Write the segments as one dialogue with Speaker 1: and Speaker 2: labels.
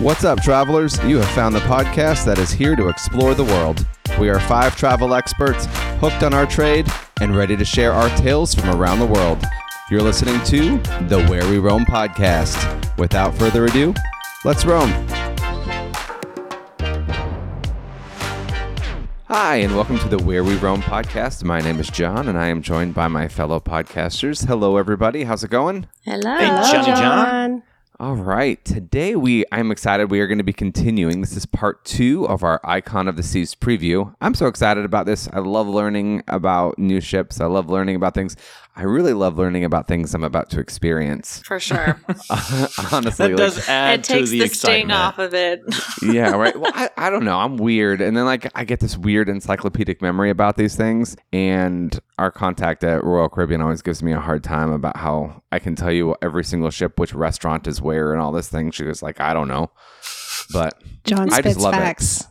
Speaker 1: What's up, travelers? You have found the podcast that is here to explore the world. We are five travel experts hooked on our trade and ready to share our tales from around the world. You're listening to the Where We Roam podcast. Without further ado, let's roam. Hi, and welcome to the Where We Roam podcast. My name is John, and I am joined by my fellow podcasters. Hello, everybody. How's it going?
Speaker 2: Hello.
Speaker 3: Hey, Johnny John.
Speaker 1: All right. Today we I'm excited we are going to be continuing. This is part 2 of our Icon of the Seas preview. I'm so excited about this. I love learning about new ships. I love learning about things. I really love learning about things I'm about to experience.
Speaker 2: For sure.
Speaker 1: Honestly,
Speaker 3: That
Speaker 1: like-
Speaker 3: does add
Speaker 2: it takes
Speaker 3: to
Speaker 2: the,
Speaker 3: the,
Speaker 2: sting off of it.
Speaker 1: yeah, right. Well, I, I don't know. I'm weird. And then, like, I get this weird encyclopedic memory about these things. And our contact at Royal Caribbean always gives me a hard time about how I can tell you every single ship, which restaurant is where, and all this thing. She was like, I don't know. But
Speaker 4: John
Speaker 1: I just
Speaker 4: spits
Speaker 1: love it.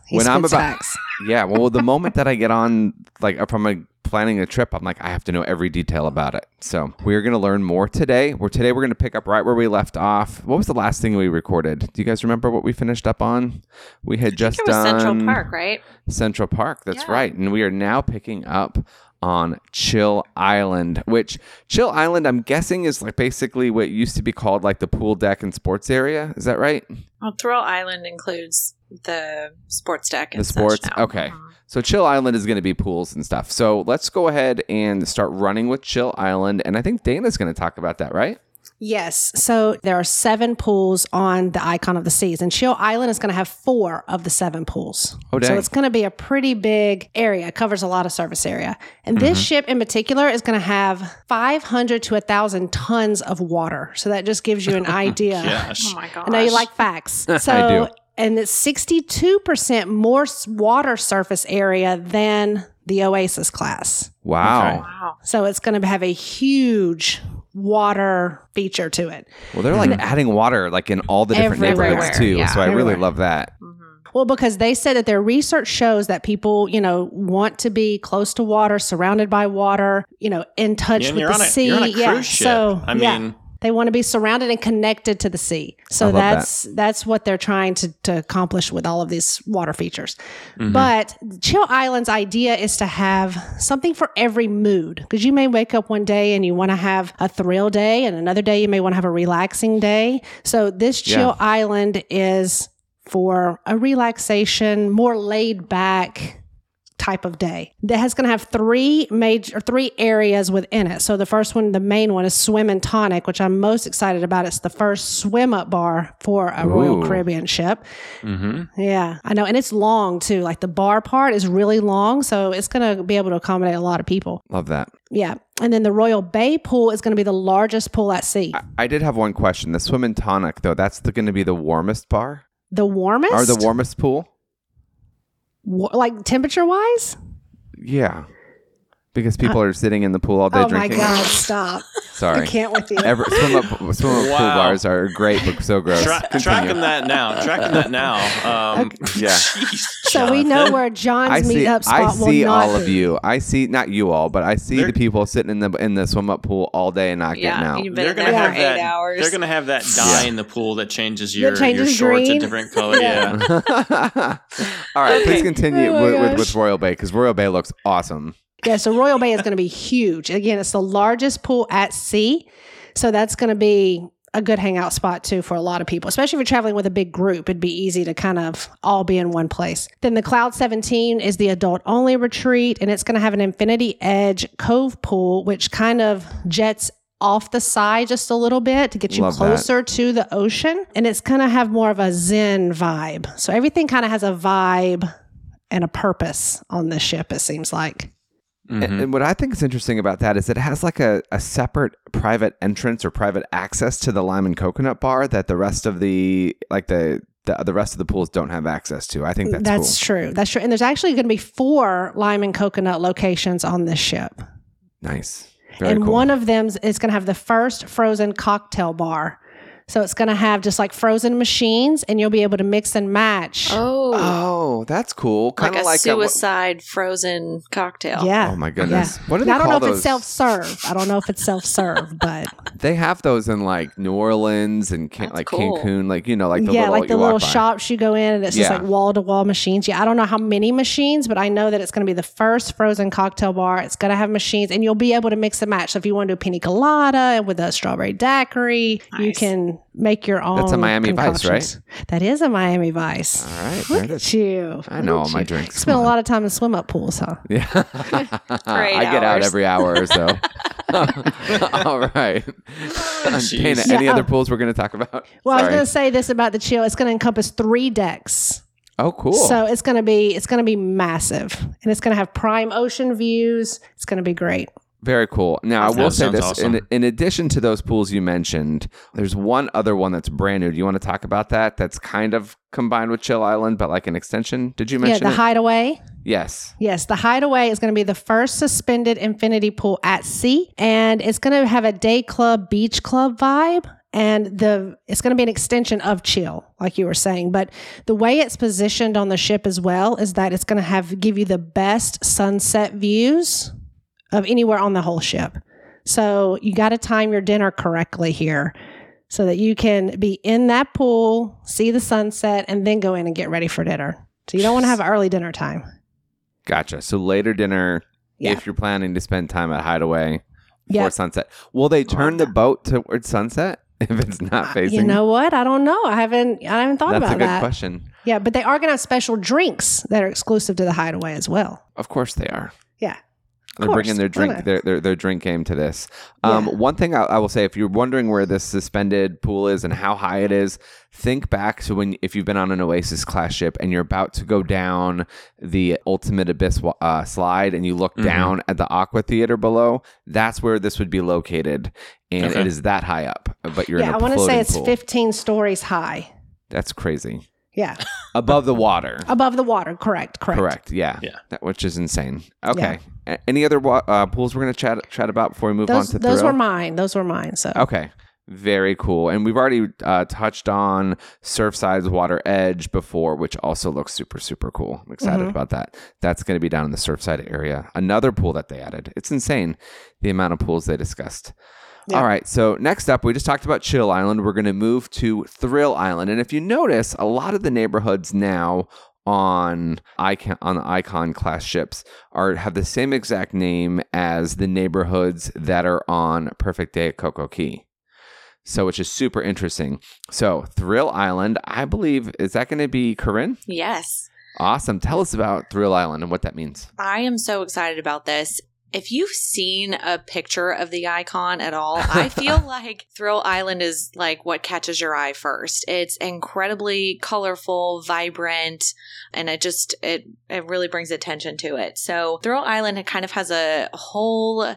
Speaker 4: He
Speaker 1: When
Speaker 4: spits
Speaker 1: I'm about-
Speaker 4: facts.
Speaker 1: yeah, well, the moment that I get on, like, if I'm like, planning a trip, I'm like, I have to know every detail about it. So we're going to learn more today. We're today we're going to pick up right where we left off. What was the last thing we recorded? Do you guys remember what we finished up on? We had just
Speaker 2: it was
Speaker 1: done
Speaker 2: Central Park, right?
Speaker 1: Central Park. That's
Speaker 2: Yeah.
Speaker 1: right. And we are now picking up on Chill Island, which Chill Island, I'm guessing, is like basically what used to be called like the pool deck and sports area. Is that right?
Speaker 2: Well, Thrill Island includes the sports deck and
Speaker 1: The sports? Okay.
Speaker 2: Mhm.
Speaker 1: So Chill Island is going to be pools and stuff. So let's go ahead and start running with Chill Island. And I think Dana's going to talk about that, right?
Speaker 4: Yes. So there are seven pools on the Icon of the Seas, and Chill Island is going to have four of the seven pools.
Speaker 1: Oh, dang.
Speaker 4: So it's going to be a pretty big area. It covers a lot of surface area. And this
Speaker 1: Mm-hmm.
Speaker 4: ship in particular is going to have 500 to 1,000 tons of water. So that just gives you an idea.
Speaker 3: Gosh.
Speaker 2: Oh my gosh.
Speaker 4: I know you like facts. So,
Speaker 1: I do.
Speaker 4: And it's 62% more water surface area than the Oasis class.
Speaker 1: Wow.
Speaker 3: Okay.
Speaker 2: Wow.
Speaker 4: So it's going to have a huge water feature to it.
Speaker 1: Well, they're like mm-hmm. adding water like in all the different
Speaker 4: Everywhere.
Speaker 1: neighborhoods too.
Speaker 2: Yeah.
Speaker 1: so I really love that. Mm-hmm.
Speaker 4: Well, because they said that their research shows that people, you know, want to be close to water, surrounded by water, you know, in touch
Speaker 3: Yeah,
Speaker 4: with
Speaker 3: you're
Speaker 4: the
Speaker 3: on a-
Speaker 4: sea.
Speaker 3: you're on a
Speaker 4: yeah.
Speaker 3: ship.
Speaker 4: So,
Speaker 3: I
Speaker 4: yeah. They want to be surrounded and connected to the sea. So
Speaker 1: love that.
Speaker 4: that's that's what they're trying to, to accomplish with all of these water features.
Speaker 3: Mm-hmm.
Speaker 4: But Chill Island's idea is to have something for every mood. Because you may wake up one day and you want to have a thrill day, and another day you may want to have a relaxing day. So this Chill
Speaker 1: Yeah.
Speaker 4: Island is for a relaxation, more laid back type of day. That has going to have three major three areas within it. So the first one, the main one is swim and tonic, which I'm most excited about. It's the first swim up bar for a Royal Caribbean ship.
Speaker 3: Mm-hmm.
Speaker 4: Yeah, I know, and it's long too. Like the bar part is really long, so it's going to be able to accommodate a lot of people.
Speaker 1: Love that.
Speaker 4: Yeah, and then the Royal Bay pool is going to be the largest pool at sea.
Speaker 1: I, I did have one question. The swim and tonic though, that's going to be the warmest bar
Speaker 4: The warmest,
Speaker 1: or the warmest pool?
Speaker 4: Like temperature wise.
Speaker 1: Yeah. Because people are sitting in the pool all day drinking.
Speaker 4: Oh my. God! Stop!
Speaker 1: Sorry.
Speaker 4: I can't with you.
Speaker 1: Ever, swim up, swim up pool
Speaker 3: Wow.
Speaker 1: bars are great, but so gross.
Speaker 3: Tra-
Speaker 1: Continue.
Speaker 3: tracking that now. Tracking that now. Um,
Speaker 1: Yeah.
Speaker 3: jeez,
Speaker 4: so we know
Speaker 3: Jonathan.
Speaker 4: where John's
Speaker 1: I see.
Speaker 4: meetup
Speaker 1: I
Speaker 4: spot will
Speaker 1: see
Speaker 4: not
Speaker 1: all of you. I see not you all, but I see
Speaker 3: They're-
Speaker 1: the people sitting in the in the swim up pool all day and not
Speaker 2: Yeah,
Speaker 1: getting out.
Speaker 2: you've been
Speaker 3: They're
Speaker 2: in
Speaker 3: gonna
Speaker 2: there
Speaker 3: have
Speaker 2: for
Speaker 3: that.
Speaker 2: eight hours.
Speaker 3: They're gonna have that dye in the pool that changes your, your
Speaker 4: changes
Speaker 3: shorts
Speaker 4: green.
Speaker 3: a different color. Yeah.
Speaker 1: all right, please continue
Speaker 4: Oh my
Speaker 1: with, with,
Speaker 4: gosh.
Speaker 1: with Royal Bay because Royal Bay looks awesome.
Speaker 4: Yeah, so Royal Bay is going to be huge. Again, it's the largest pool at sea. So that's going to be a good hangout spot too for a lot of people, especially if you're traveling with a big group. It'd be easy to kind of all be in one place. Then the Cloud 17 is the adult only retreat, and it's going to have an Infinity Edge Cove pool, which kind of jets off the side just a little bit to get you
Speaker 1: Love that.
Speaker 4: closer to the ocean. And it's going to have more of a Zen vibe. So everything kind of has a vibe and a purpose on this ship, it seems like.
Speaker 1: And,
Speaker 3: Mhm.
Speaker 1: and what I think is interesting about that is it has like a, a separate private entrance or private access to the lime and coconut bar that the rest of the like the the, the rest of the pools don't have access to. I think that's,
Speaker 4: That's true. That's true. And there's actually going to be four lime and coconut locations on this ship.
Speaker 1: Nice. Very
Speaker 4: and
Speaker 1: cool.
Speaker 4: one of them is going to have the first frozen cocktail bar. So it's going to have just like frozen machines, and you'll be able to mix and match.
Speaker 2: Oh,
Speaker 1: Oh, that's cool. Kind of
Speaker 2: like
Speaker 1: of
Speaker 2: a
Speaker 1: like,
Speaker 2: suicide frozen cocktail.
Speaker 4: Yeah.
Speaker 1: oh my goodness. What do they
Speaker 4: Now, I don't
Speaker 1: call
Speaker 4: know if it's self serve. I don't know if it's self serve, but
Speaker 1: They have those in like New Orleans and can- like
Speaker 2: cool.
Speaker 1: Cancun, like you know, like the
Speaker 4: yeah,
Speaker 1: little
Speaker 4: like the
Speaker 1: you
Speaker 4: little shops you go in, and it's
Speaker 1: Yeah.
Speaker 4: just like wall to wall machines. Yeah, I don't know how many machines, but I know that it's going to be the first frozen cocktail bar. It's going to have machines, and you'll be able to mix and match. So if you want to do a pina colada with a strawberry daiquiri, you
Speaker 2: Nice.
Speaker 4: Can make your own.
Speaker 1: That's a Miami Vice, right?
Speaker 4: That is a Miami Vice.
Speaker 1: All right, there
Speaker 4: Look at you.
Speaker 1: I know all
Speaker 4: at
Speaker 1: my
Speaker 4: you.
Speaker 1: drinks.
Speaker 4: Spend a lot of time in swim up pools, huh?
Speaker 1: Yeah.
Speaker 2: Great
Speaker 1: I get out every hour or so. All right. Dana, any
Speaker 4: Yeah,
Speaker 1: other
Speaker 4: oh.
Speaker 1: pools we're going to talk about?
Speaker 4: Well, I was going to say this about the chill. It's going to encompass three decks.
Speaker 1: Oh, cool.
Speaker 4: So it's going to be it's going to be massive, and it's going to have prime ocean views. It's going to be great.
Speaker 1: Very cool. Now, I will say this
Speaker 3: awesome.
Speaker 1: in, in addition to those pools you mentioned, there's one other one that's brand new. Do you want to talk about that? That's kind of combined with Chill Island, but like an extension. Did you mention
Speaker 4: Yeah,
Speaker 1: mention
Speaker 4: the
Speaker 1: it?
Speaker 4: Hideaway.
Speaker 1: yes.
Speaker 4: Yes, the Hideaway is going to be the first suspended infinity pool at sea, and it's going to have a day club, beach club vibe. And the it's going to be an extension of chill, like you were saying. But the way it's positioned on the ship as well is that it's going to have give you the best sunset views of anywhere on the whole ship. So you got to time your dinner correctly here, so that you can be in that pool, see the sunset, and then go in and get ready for dinner. So you don't want to have early dinner time.
Speaker 1: Gotcha. So later dinner,
Speaker 4: Yeah.
Speaker 1: if you're planning to spend time at Hideaway before sunset, will they turn the boat towards sunset if it's not uh, facing?
Speaker 4: You know what? I don't know. I haven't. I haven't thought
Speaker 1: That's
Speaker 4: about that.
Speaker 1: That's a good
Speaker 4: that.
Speaker 1: question.
Speaker 4: Yeah, but they are going to have special drinks that are exclusive to the Hideaway as well.
Speaker 1: Of course they are.
Speaker 4: Yeah.
Speaker 1: They're
Speaker 4: course.
Speaker 1: bringing their drink their, their their drink game to this. Um,
Speaker 4: Yeah.
Speaker 1: One thing I, I will say, if you're wondering where this suspended pool is and how high it is, think back to when if you've been on an Oasis class ship and you're about to go down the Ultimate Abyss uh, slide and you look
Speaker 3: Mhm.
Speaker 1: down at the Aqua Theater below. That's where this would be located, and
Speaker 3: Okay.
Speaker 1: it is that high up. But you're
Speaker 4: yeah,
Speaker 1: in a
Speaker 4: I want to say it's
Speaker 1: pool.
Speaker 4: 15 stories high.
Speaker 1: That's crazy.
Speaker 4: Yeah,
Speaker 1: Above the water.
Speaker 4: above the water. Correct. Correct.
Speaker 1: Correct. Yeah.
Speaker 3: Yeah.
Speaker 1: That, which is insane. Okay. A- Any other wa- uh, pools we're going to chat chat about before we move
Speaker 4: Those
Speaker 1: on to the
Speaker 4: those
Speaker 1: Thrill?
Speaker 4: were mine. Those were mine. So
Speaker 1: Okay. Very cool. And we've already uh, touched on Surfside's Water Edge before, which also looks super, super cool. I'm excited
Speaker 4: Mhm.
Speaker 1: about that. That's going to be down in the Surfside area. Another pool that they added. It's insane the amount of pools they discussed.
Speaker 4: Yeah.
Speaker 1: All right. So next up, we just talked about Chill Island. We're going to move to Thrill Island. And if you notice, a lot of the neighborhoods now on icon on the icon class ships are have the same exact name as the neighborhoods that are on Perfect Day at CocoCay. So which is super interesting. So Thrill Island, I believe, is that going to be Corinne?
Speaker 2: Yes.
Speaker 1: Awesome. Tell us about Thrill Island and what that means.
Speaker 2: I am so excited about this. If you've seen a picture of the icon at all, I feel like Thrill Island is like what catches your eye first. It's incredibly colorful, vibrant, and it just it it really brings attention to it. So Thrill Island kind of has a whole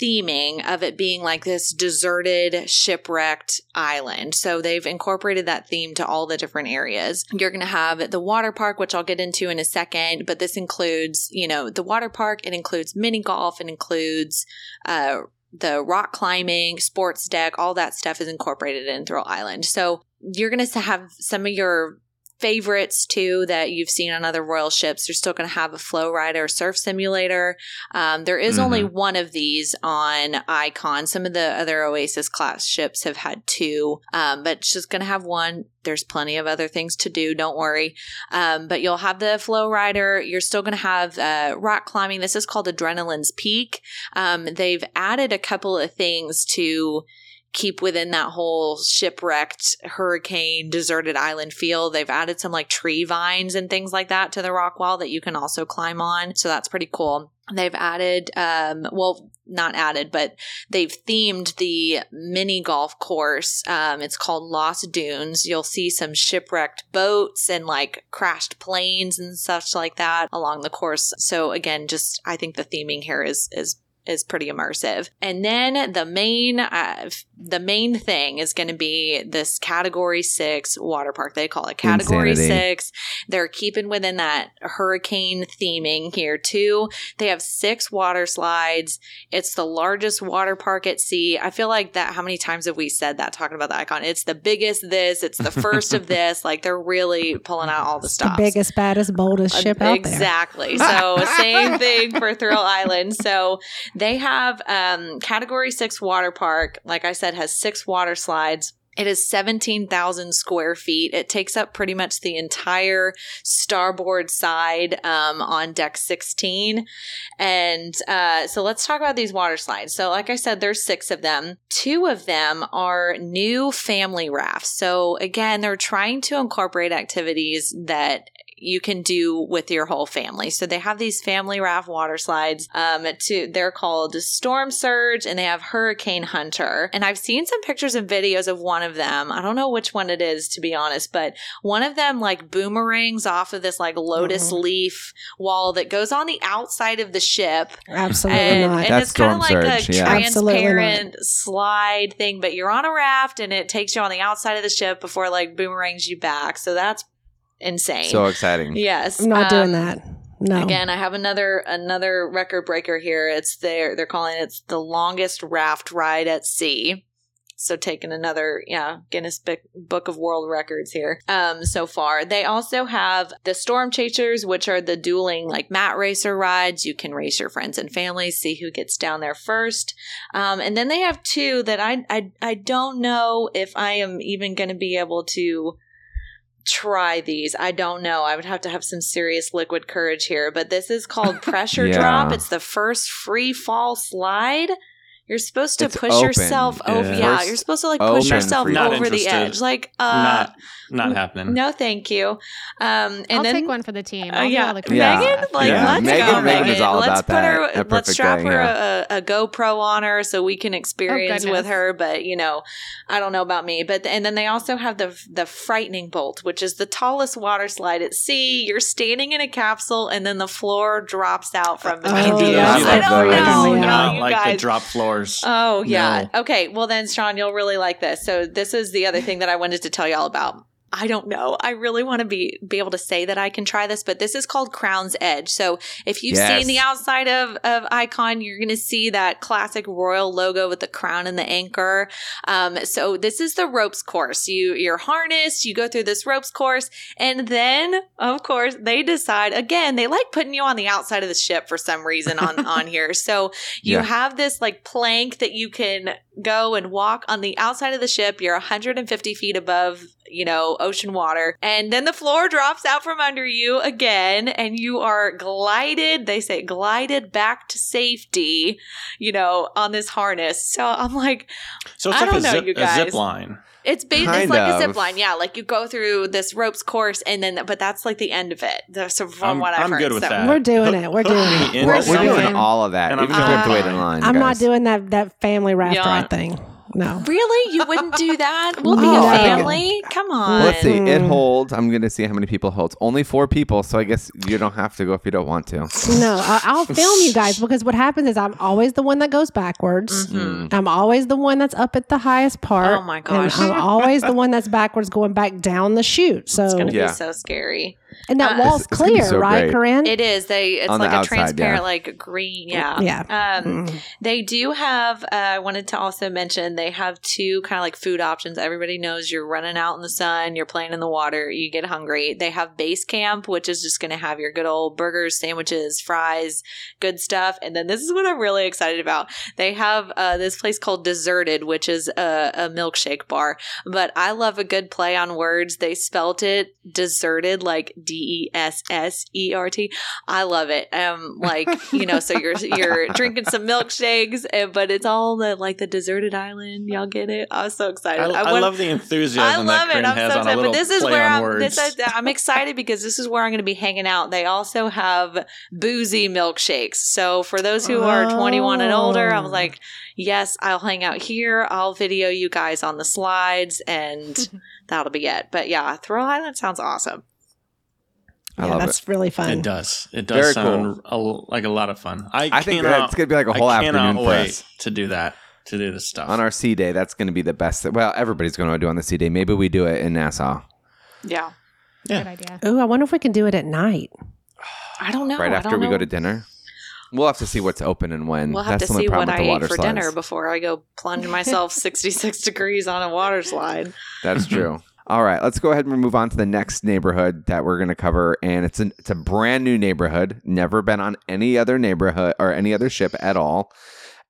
Speaker 2: theming of it being like this deserted, shipwrecked island. So they've incorporated that theme to all the different areas. You're going to have the water park, which I'll get into in a second, but this includes, you know, the water park, it includes mini golf, it includes, uh, the rock climbing, sports deck, all that stuff is incorporated in Thrill Island. So you're going to have some of your favorites too that you've seen on other royal ships. You're still going to have a flow rider surf simulator. Um, there is only one of these on Icon. Some of the other Oasis class ships have had two, um, but it's just going to have one. There's plenty of other things to do. Don't worry. Um, but you'll have the flow rider. You're still going to have uh, rock climbing. This is called Adrenaline's Peak. Um, they've added a couple of things to keep within that whole shipwrecked hurricane deserted island feel. They've added some like tree vines and things like that to the rock wall that you can also climb on. So that's pretty cool. They've added um well not added but they've themed the mini golf course um it's called lost dunes. You'll see some shipwrecked boats and like crashed planes and such like that along the course. So again just i think the theming here is is is pretty immersive. And then the main uh, the main thing is going to be this category 6 water park. They call it category
Speaker 1: Insanity.
Speaker 2: 6. They're keeping within that hurricane theming here too. They have 6 water slides. It's the largest water park at sea. I feel like that how many times have we said that talking about the icon? It's the biggest this, it's the first of this. Like they're really pulling out all the
Speaker 4: the
Speaker 2: stops.
Speaker 4: biggest, baddest, boldest ship out there.
Speaker 2: Exactly. So same thing for Thrill Island. So they have um, category six water park. Like I said, has six water slides. It is 17,000 square feet. It takes up pretty much the entire starboard side um, on deck 16. And uh, so let's talk about these water slides. So, like I said, there's six of them. Two of them are new family rafts. So, again, they're trying to incorporate activities that you can do with your whole family. So they have these family raft water slides. Um, to they're called Storm Surge and they have Hurricane Hunter. And I've seen some pictures and videos of one of them. I don't know which one it is to be honest, but one of them like boomerangs off of this like lotus
Speaker 4: Mhm.
Speaker 2: leaf wall that goes on the outside of the ship.
Speaker 4: Absolutely
Speaker 2: And,
Speaker 4: not.
Speaker 2: and
Speaker 1: That's
Speaker 2: it's kind of like
Speaker 1: Storm
Speaker 2: a
Speaker 1: yeah.
Speaker 2: Transparent slide thing, but you're on a raft and it takes you on the outside of the ship before like boomerangs you back. So that's insane.
Speaker 1: So exciting.
Speaker 2: yes,
Speaker 4: I'm not
Speaker 2: um,
Speaker 4: doing that. No.
Speaker 2: Again, I have another another record breaker here. It's their they're calling it the longest raft ride at sea. So taking another yeah Guinness Book, Book of World Records here. Um, so far they also have the Storm Chasers, which are the dueling like mat racer rides. You can race your friends and family, see who gets down there first. Um, and then they have two that I I I don't know if I am even going to be able to try these. I don't know. I would have to have some serious liquid courage here, but this is called Pressure
Speaker 1: Yeah.
Speaker 2: Drop. It's the first free fall slide. You're supposed to
Speaker 1: It's
Speaker 2: push
Speaker 1: open.
Speaker 2: yourself over.
Speaker 3: Yeah.
Speaker 2: Yeah,
Speaker 1: First
Speaker 2: you're supposed to like push
Speaker 1: open
Speaker 2: yourself
Speaker 1: free
Speaker 3: Not
Speaker 2: over the edge. Like, uh,
Speaker 3: not not happening.
Speaker 2: no, thank you. Um, and
Speaker 5: I'll
Speaker 2: then
Speaker 5: take one for the team.
Speaker 2: uh,
Speaker 5: I'll do
Speaker 2: yeah,
Speaker 5: the
Speaker 1: Yeah.
Speaker 2: Megan, like
Speaker 3: Yeah.
Speaker 2: let's
Speaker 1: Megan-
Speaker 2: go,
Speaker 1: Megan
Speaker 2: Megan.
Speaker 1: is all
Speaker 2: let's
Speaker 1: about
Speaker 2: put
Speaker 1: that.
Speaker 2: her,
Speaker 1: A
Speaker 2: let's strap
Speaker 1: day,
Speaker 2: her
Speaker 1: yeah.
Speaker 2: a, a GoPro on her so we can experience with her. But you know, I don't know about me. But and then they also have the the frightening bolt, which is the tallest water slide at sea. You're standing in a capsule, and then the floor drops out from
Speaker 4: Oh,
Speaker 2: beneath
Speaker 4: yeah,
Speaker 2: you. I don't
Speaker 4: the-
Speaker 2: know. No,
Speaker 3: not
Speaker 2: you
Speaker 3: like the
Speaker 2: drop
Speaker 3: drop floors.
Speaker 2: Oh yeah.
Speaker 3: No.
Speaker 2: Okay. Well then, Sean, you'll really like this. So this is the other thing that I wanted to tell you all about. I don't know. I really want to be be able to say that I can try this, but this is called Crown's Edge. So if you've
Speaker 1: Yes.
Speaker 2: seen the outside of of Icon, you're going to see that classic royal logo with the crown and the anchor. Um, so this is the ropes course. You you're harnessed. You go through this ropes course, and then of course they decide again. They like putting you on the outside of the ship for some reason on on here. So you
Speaker 1: Yeah.
Speaker 2: have this like plank that you can go and walk on the outside of the ship. You're 150 feet above, you know, ocean water. And then the floor drops out from under you again, and you are glided, they say glided back to safety, you know, on this harness. So I'm like,
Speaker 3: so it's
Speaker 2: I
Speaker 3: like
Speaker 2: don't
Speaker 3: a
Speaker 2: know,
Speaker 3: zip,
Speaker 2: you
Speaker 3: a zip
Speaker 2: guys.
Speaker 3: line.
Speaker 2: it's based,
Speaker 1: Kind
Speaker 2: it's like a
Speaker 1: of.
Speaker 2: zip line. Yeah. Like you go through this ropes course, and then, but that's like the end of it. The- So from
Speaker 3: I'm-
Speaker 2: what I've
Speaker 3: I'm
Speaker 2: heard.
Speaker 3: good with
Speaker 2: So-
Speaker 3: that.
Speaker 4: We're doing it. We're doing it.
Speaker 1: We're, we're doing all of that.
Speaker 3: and I'm
Speaker 1: if we have to
Speaker 3: fine.
Speaker 1: wait in line.
Speaker 4: I'm not doing that that family raft
Speaker 2: Yeah.
Speaker 4: ride thing. No.
Speaker 2: Really? You wouldn't do that? We'll be
Speaker 4: Oh,
Speaker 2: a
Speaker 4: I-
Speaker 2: family? Come on.
Speaker 1: Well, let's see. It
Speaker 4: Mm.
Speaker 1: holds. I'm going to see how many people it holds. Only four people, so I guess you don't have to go if you don't want to.
Speaker 4: No, I- I'll film you guys because what happens is I'm always the one that goes backwards.
Speaker 2: Mhm.
Speaker 4: I'm always the one that's up at the highest part.
Speaker 2: Oh my
Speaker 4: and
Speaker 2: gosh.
Speaker 4: I'm always the one that's backwards going back down the chute. So
Speaker 2: It's going to
Speaker 1: Yeah.
Speaker 2: be so scary.
Speaker 4: And that
Speaker 2: Uh,
Speaker 4: wall's
Speaker 1: It's- it's
Speaker 4: clear,
Speaker 1: so
Speaker 4: right. Corinne?
Speaker 2: It is. They. It's
Speaker 1: On the
Speaker 2: like a
Speaker 1: outside,
Speaker 2: transparent,
Speaker 1: yeah.
Speaker 2: like green. Yeah.
Speaker 4: Yeah.
Speaker 2: Um,
Speaker 4: Mm.
Speaker 2: They do have. Uh, I wanted to also mention they have two kind of like food options. Everybody knows you're running out in the sun, you're playing in the water, you get hungry. They have base camp, which is just going to have your good old burgers, sandwiches, fries, good stuff. And then this is what I'm really excited about. They have uh, this place called Deserted, which is a, a milkshake bar. But I love a good play on words. They spelt it deserted, like D E S S E R T. I love it. Um, like you know, so you're you're drinking some milkshakes, eh, but it's all the like the deserted island. Y'all get it? I was so
Speaker 3: I,
Speaker 2: excited.
Speaker 3: I
Speaker 2: want-
Speaker 3: love the enthusiasm. I love
Speaker 2: it. I'm so excited. But this is where I'm. This is, I'm excited because this is where I'm going to be hanging out. They also have boozy milkshakes. So for those who are 21 and older, I was
Speaker 4: Oh.
Speaker 2: like, yes, I'll hang out here. I'll video you guys on the slides, and that'll be it. But yeah, Thrill Island sounds awesome.
Speaker 1: I
Speaker 4: yeah,
Speaker 1: love
Speaker 4: that's really fun.
Speaker 3: It does. It does
Speaker 1: Very
Speaker 3: sound a, like a lot of fun. I,
Speaker 1: I think
Speaker 3: cannot,
Speaker 1: that's going to be like a whole
Speaker 3: I cannot
Speaker 1: afternoon for
Speaker 3: wait
Speaker 1: us.
Speaker 3: to do that. To do this stuff
Speaker 1: On our sea day, that's going to be the best. Well, everybody's going to do on the sea day. Maybe we do it in Nassau
Speaker 2: Yeah.
Speaker 3: Yeah.
Speaker 5: Good idea.
Speaker 4: Ooh, I wonder if we can do it at night.
Speaker 2: I don't know.
Speaker 1: right
Speaker 2: I
Speaker 1: after
Speaker 2: don't
Speaker 1: we
Speaker 2: know.
Speaker 1: go to dinner. We'll have to see what's open and when.
Speaker 2: We'll have
Speaker 1: that's
Speaker 2: to see what I
Speaker 1: eat
Speaker 2: for
Speaker 1: slides.
Speaker 2: dinner before I go plunge myself 66 degrees on a water slide.
Speaker 1: That's true. All right, let's go ahead and move on to the next neighborhood that we're going to cover, and it's an, it's a brand new neighborhood, never been on any other neighborhood or any other ship at all.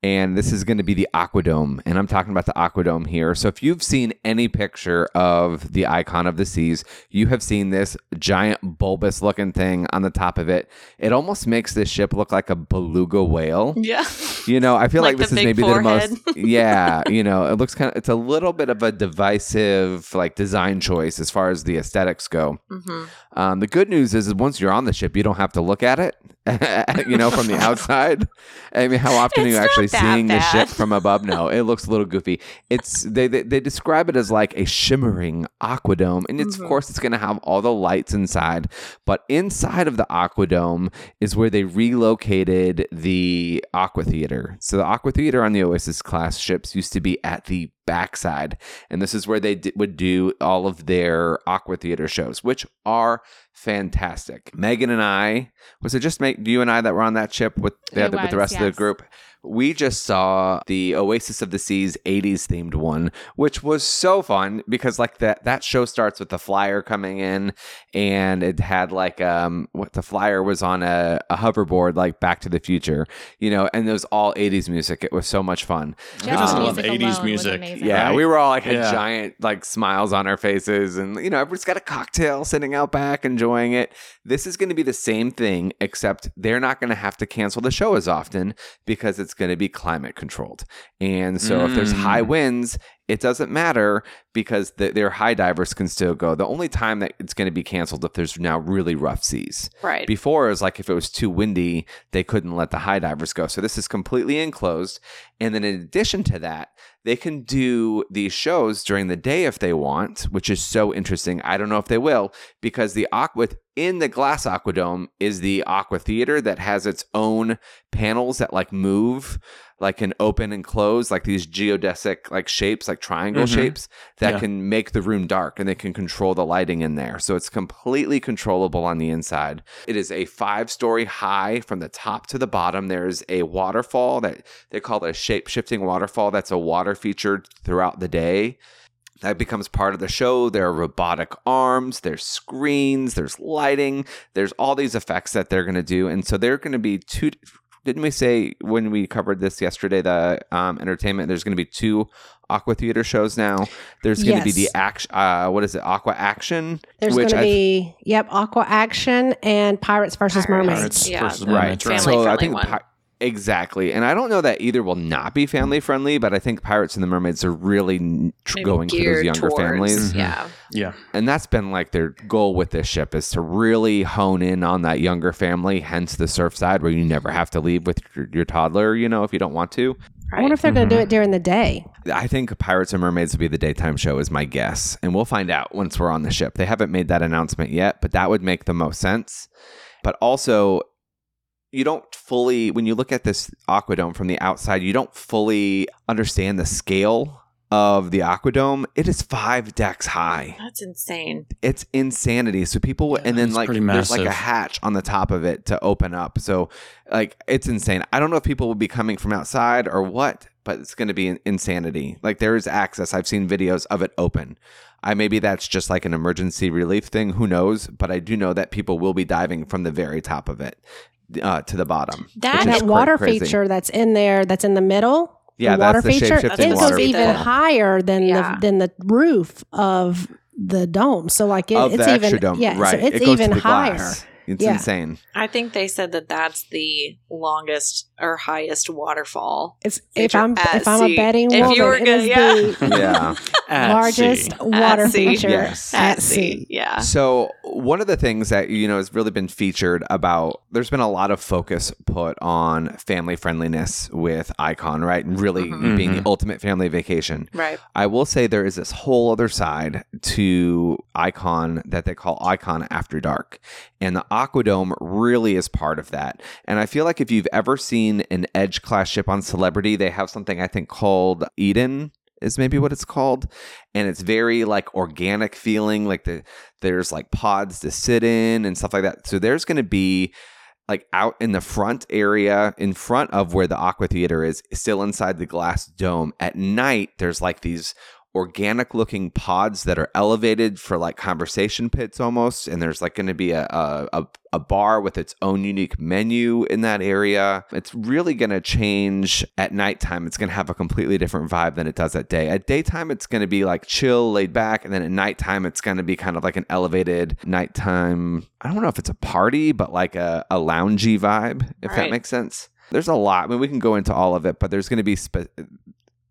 Speaker 1: And this is going to be the Aquadome, and I'm talking about the Aquadome here. So if you've seen any picture of the icon of the seas, you have seen this giant bulbous looking thing on the top of it. It almost makes this ship look like a beluga whale.
Speaker 2: Yeah.
Speaker 1: You know, I feel like,
Speaker 2: Like
Speaker 1: this is maybe
Speaker 2: forehead.
Speaker 1: the most. Yeah, you know, it looks kind of. It's a little bit of a divisive like design choice as far as the aesthetics go.
Speaker 2: hmm
Speaker 1: Um, the good news is, is once you're on the ship, you don't have to look at it. you know, from the outside. I mean, how often are you actually seeing the ship from above? No, it looks a little goofy. It's they they, they describe it as like a shimmering aquadome, and it's
Speaker 2: Mhm.
Speaker 1: of course it's going to have all the lights inside. But inside of the aquadome is where they relocated the aqua theater. So the aqua theater on the Oasis class ships used to be at the backside, and this is where they d- would do all of their aqua theater shows, which are fantastic. Megan and I was it just make you and I that were on that ship with the, other, with the
Speaker 5: was,
Speaker 1: rest of the group? We just saw the Oasis of the Seas 80s themed one, which was so fun because like that that show starts with the flyer coming in and it had like um what the flyer was on a, a hoverboard like Back to the Future, you know, and it was all 80s music. It was so much fun.
Speaker 5: Just
Speaker 1: I just love
Speaker 5: music
Speaker 3: 80s
Speaker 5: alone
Speaker 3: music.
Speaker 5: amazing.
Speaker 1: Yeah,
Speaker 3: Right?
Speaker 1: we were all like had
Speaker 3: Yeah.
Speaker 1: giant like smiles on our faces, and you know everybody's got a cocktail sitting out back enjoying it. This is going to be the same thing, except they're not going to have to cancel the show as often because it's going to be climate controlled. And so if there's
Speaker 3: Mm.
Speaker 1: high winds, it doesn't matter because the, their high divers can still go. The only time that it's going to be canceled if there's now really rough seas.
Speaker 2: Right.
Speaker 1: Before it was like if it was too windy, they couldn't let the high divers go. So this is completely enclosed. And then in addition to that, they can do these shows during the day if they want, which is so interesting. I don't know if they will because the aqua in the glass aquadome is the aqua theater that has its own panels that like move like can open and close like these geodesic like shapes like triangle
Speaker 3: Mhm.
Speaker 1: shapes that
Speaker 3: Yeah.
Speaker 1: can make the room dark and they can control the lighting in there so it's completely controllable on the inside it is a five story high from the top to the bottom there's a waterfall that they call it a shape shifting waterfall that's a water feature throughout the day that becomes part of the show. There are robotic arms, there's screens, there's lighting, there's all these effects that they're going to do. And so they're going to be two. Didn't we say when we covered this yesterday, the um, entertainment, there's going to be two Aqua Theater shows now? There's going to be the
Speaker 4: Yes.
Speaker 1: action, uh, what is it, Aqua Action?
Speaker 4: There's going to be yep, Aqua Action and Pirates versus
Speaker 2: Pirates.
Speaker 4: Mermaids.
Speaker 3: Pirates
Speaker 2: Yeah.
Speaker 3: versus
Speaker 2: Right.
Speaker 3: Mermaids,
Speaker 2: Family
Speaker 1: so I think
Speaker 2: one.
Speaker 1: pi- exactly, and I don't know that either will not be family friendly, but I think Pirates and the Mermaids are really tr- going for those younger
Speaker 2: towards-
Speaker 1: families. Mm-hmm.
Speaker 2: Yeah.
Speaker 3: Yeah.
Speaker 1: and that's been like their goal with this ship is to really hone in on that younger family hence the surf side where you never have to leave with your, your toddler you know if you don't want to
Speaker 4: I wonder if they're going to do mm-hmm. it during the day.
Speaker 1: i think pirates and mermaids will be the daytime show is my guess and we'll find out once we're on the ship they haven't made that announcement yet but that would make the most sense but also you don't fully when you look at this aquadome from the outside you don't fully understand the scale of the aquadome it is five decks high
Speaker 2: That's insane.
Speaker 1: it's insanity. So people, and then like
Speaker 3: pretty
Speaker 1: there's like a hatch on the top of it to open up. So like it's insane. I don't know if people will be coming from outside or what, but it's going to be in- insanity. Like there is access. I've seen videos of it open. I maybe that's just like an emergency relief thing. Who knows? But I do know that people will be diving from the very top of it uh, to the bottom.
Speaker 2: That
Speaker 1: which
Speaker 4: And
Speaker 1: is
Speaker 4: that water
Speaker 1: crazy.
Speaker 4: feature that's in there, that's in the middle.
Speaker 1: Yeah,
Speaker 4: the water
Speaker 1: that's the
Speaker 4: feature.
Speaker 1: shape-shifting
Speaker 4: It goes
Speaker 2: water
Speaker 4: even
Speaker 2: fall.
Speaker 4: higher than
Speaker 2: Yeah.
Speaker 4: the than the roof of the dome. So like it,
Speaker 1: of
Speaker 4: it's
Speaker 1: the
Speaker 4: even
Speaker 1: extra dome,
Speaker 4: yeah.
Speaker 1: right?
Speaker 4: So it's
Speaker 1: it
Speaker 4: even higher.
Speaker 1: glass. It's
Speaker 4: Yeah.
Speaker 1: insane.
Speaker 2: I think they said that that's the longest or highest waterfall.
Speaker 4: It's if I'm
Speaker 2: at
Speaker 4: if I'm
Speaker 2: sea.
Speaker 4: a betting
Speaker 2: If
Speaker 4: woman,
Speaker 2: you were
Speaker 4: it
Speaker 2: gonna- yeah.
Speaker 4: the
Speaker 1: Yeah.
Speaker 4: Largest
Speaker 3: sea.
Speaker 4: water
Speaker 2: At sea.
Speaker 4: feature
Speaker 1: Yes.
Speaker 4: at sea.
Speaker 2: Yeah.
Speaker 1: So one of the things that you know has really been featured about there's been a lot of focus put on family friendliness with Icon, right? And really
Speaker 2: Mhm.
Speaker 1: being the
Speaker 3: Mhm.
Speaker 1: ultimate family vacation.
Speaker 2: Right.
Speaker 1: I will say there is this whole other side to Icon that they call Icon After Dark. And the Aquadome really is part of that. And I feel like if you've ever seen an Edge class ship on Celebrity, they have something I think called Eden is maybe what it's called and it's very like organic feeling like the there's like pods to sit in and stuff like that so there's going to be like out in the front area in front of where the aqua theater is still inside the glass dome at night there's like these organic looking pods that are elevated for like conversation pits almost and there's like going to be a, a a bar with its own unique menu in that area. It's really going to change at nighttime. It's going to have a completely different vibe than it does at day. At daytime it's going to be like chill laid back and then at nighttime it's going to be kind of like an elevated nighttime i don't know if it's a party but like a, a loungy vibe if that makes sense. There's a lot. I mean we can go into all of it but there's going to be spe-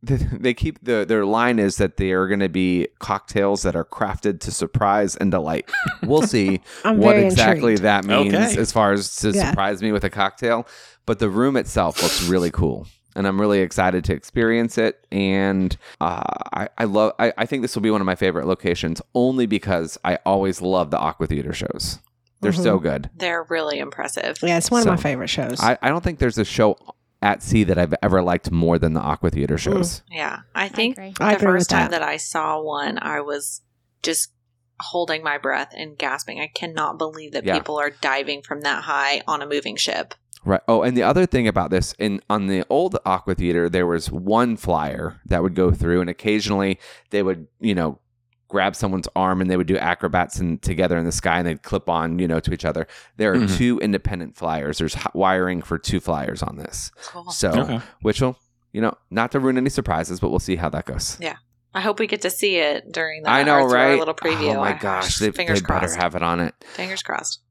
Speaker 1: they keep the their line is that they are going to be cocktails that are crafted to surprise and delight. We'll see what exactly
Speaker 4: intrigued.
Speaker 1: that means
Speaker 3: Okay.
Speaker 1: as far as to
Speaker 4: Yeah.
Speaker 1: surprise me with a cocktail. But the room itself looks really cool. And I'm really excited to experience it. And uh, I, I love. I, I think this will be one of my favorite locations, only because I always love the Aqua Theater shows. They're so good.
Speaker 2: They're really impressive.
Speaker 4: Yeah, it's one of my favorite shows.
Speaker 1: I, I don't think there's a show at sea that I've ever liked more than the Aqua Theater shows.
Speaker 2: Yeah. I think
Speaker 5: agree.
Speaker 2: the
Speaker 4: I
Speaker 2: first time
Speaker 4: that.
Speaker 2: that I saw one, I was just holding my breath and gasping. I cannot believe that
Speaker 1: Yeah.
Speaker 2: people are diving from that high on a moving ship.
Speaker 1: Right. Oh, and the other thing about this, in on the old Aqua Theater, there was one flyer that would go through, and occasionally they would, you know, grab someone's arm and they would do acrobats and together in the sky, and they'd clip on, you know, to each other. There are
Speaker 3: Mhm.
Speaker 1: two independent flyers. There's wiring for two flyers on this,
Speaker 2: Cool.
Speaker 1: so
Speaker 3: Okay.
Speaker 1: which will, you know, not to ruin any surprises, but we'll see how that goes.
Speaker 2: Yeah i hope we get to see it during the
Speaker 1: I know,
Speaker 2: or through our
Speaker 1: right?
Speaker 2: little preview.
Speaker 1: Oh my gosh, they, they
Speaker 2: fingers
Speaker 1: better
Speaker 2: crossed.
Speaker 1: have it on it.
Speaker 2: Fingers crossed.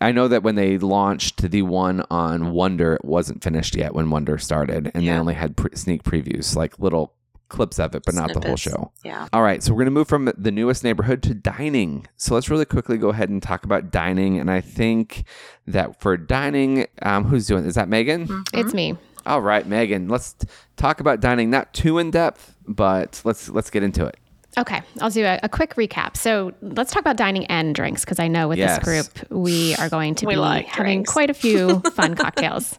Speaker 1: I know that when they launched the one on Wonder, it wasn't finished yet when Wonder started, and they only had pre- sneak previews, like little clips of it, but not the whole show.
Speaker 2: Yeah.
Speaker 1: All right, so we're going to move from the newest neighborhood to dining. So let's really quickly go ahead and talk about dining. And I think that for dining, um, who's doing? Is that Megan?
Speaker 2: Mhm.
Speaker 5: It's me.
Speaker 1: All right, Megan. Let's talk about dining. Not too in depth, but let's let's get into it.
Speaker 5: Okay, I'll do a, a quick recap. So let's talk about dining and drinks because I know with
Speaker 1: Yes.
Speaker 5: this group we are going to
Speaker 2: We
Speaker 5: be
Speaker 2: like
Speaker 5: having
Speaker 2: drinks.
Speaker 5: quite a few fun cocktails.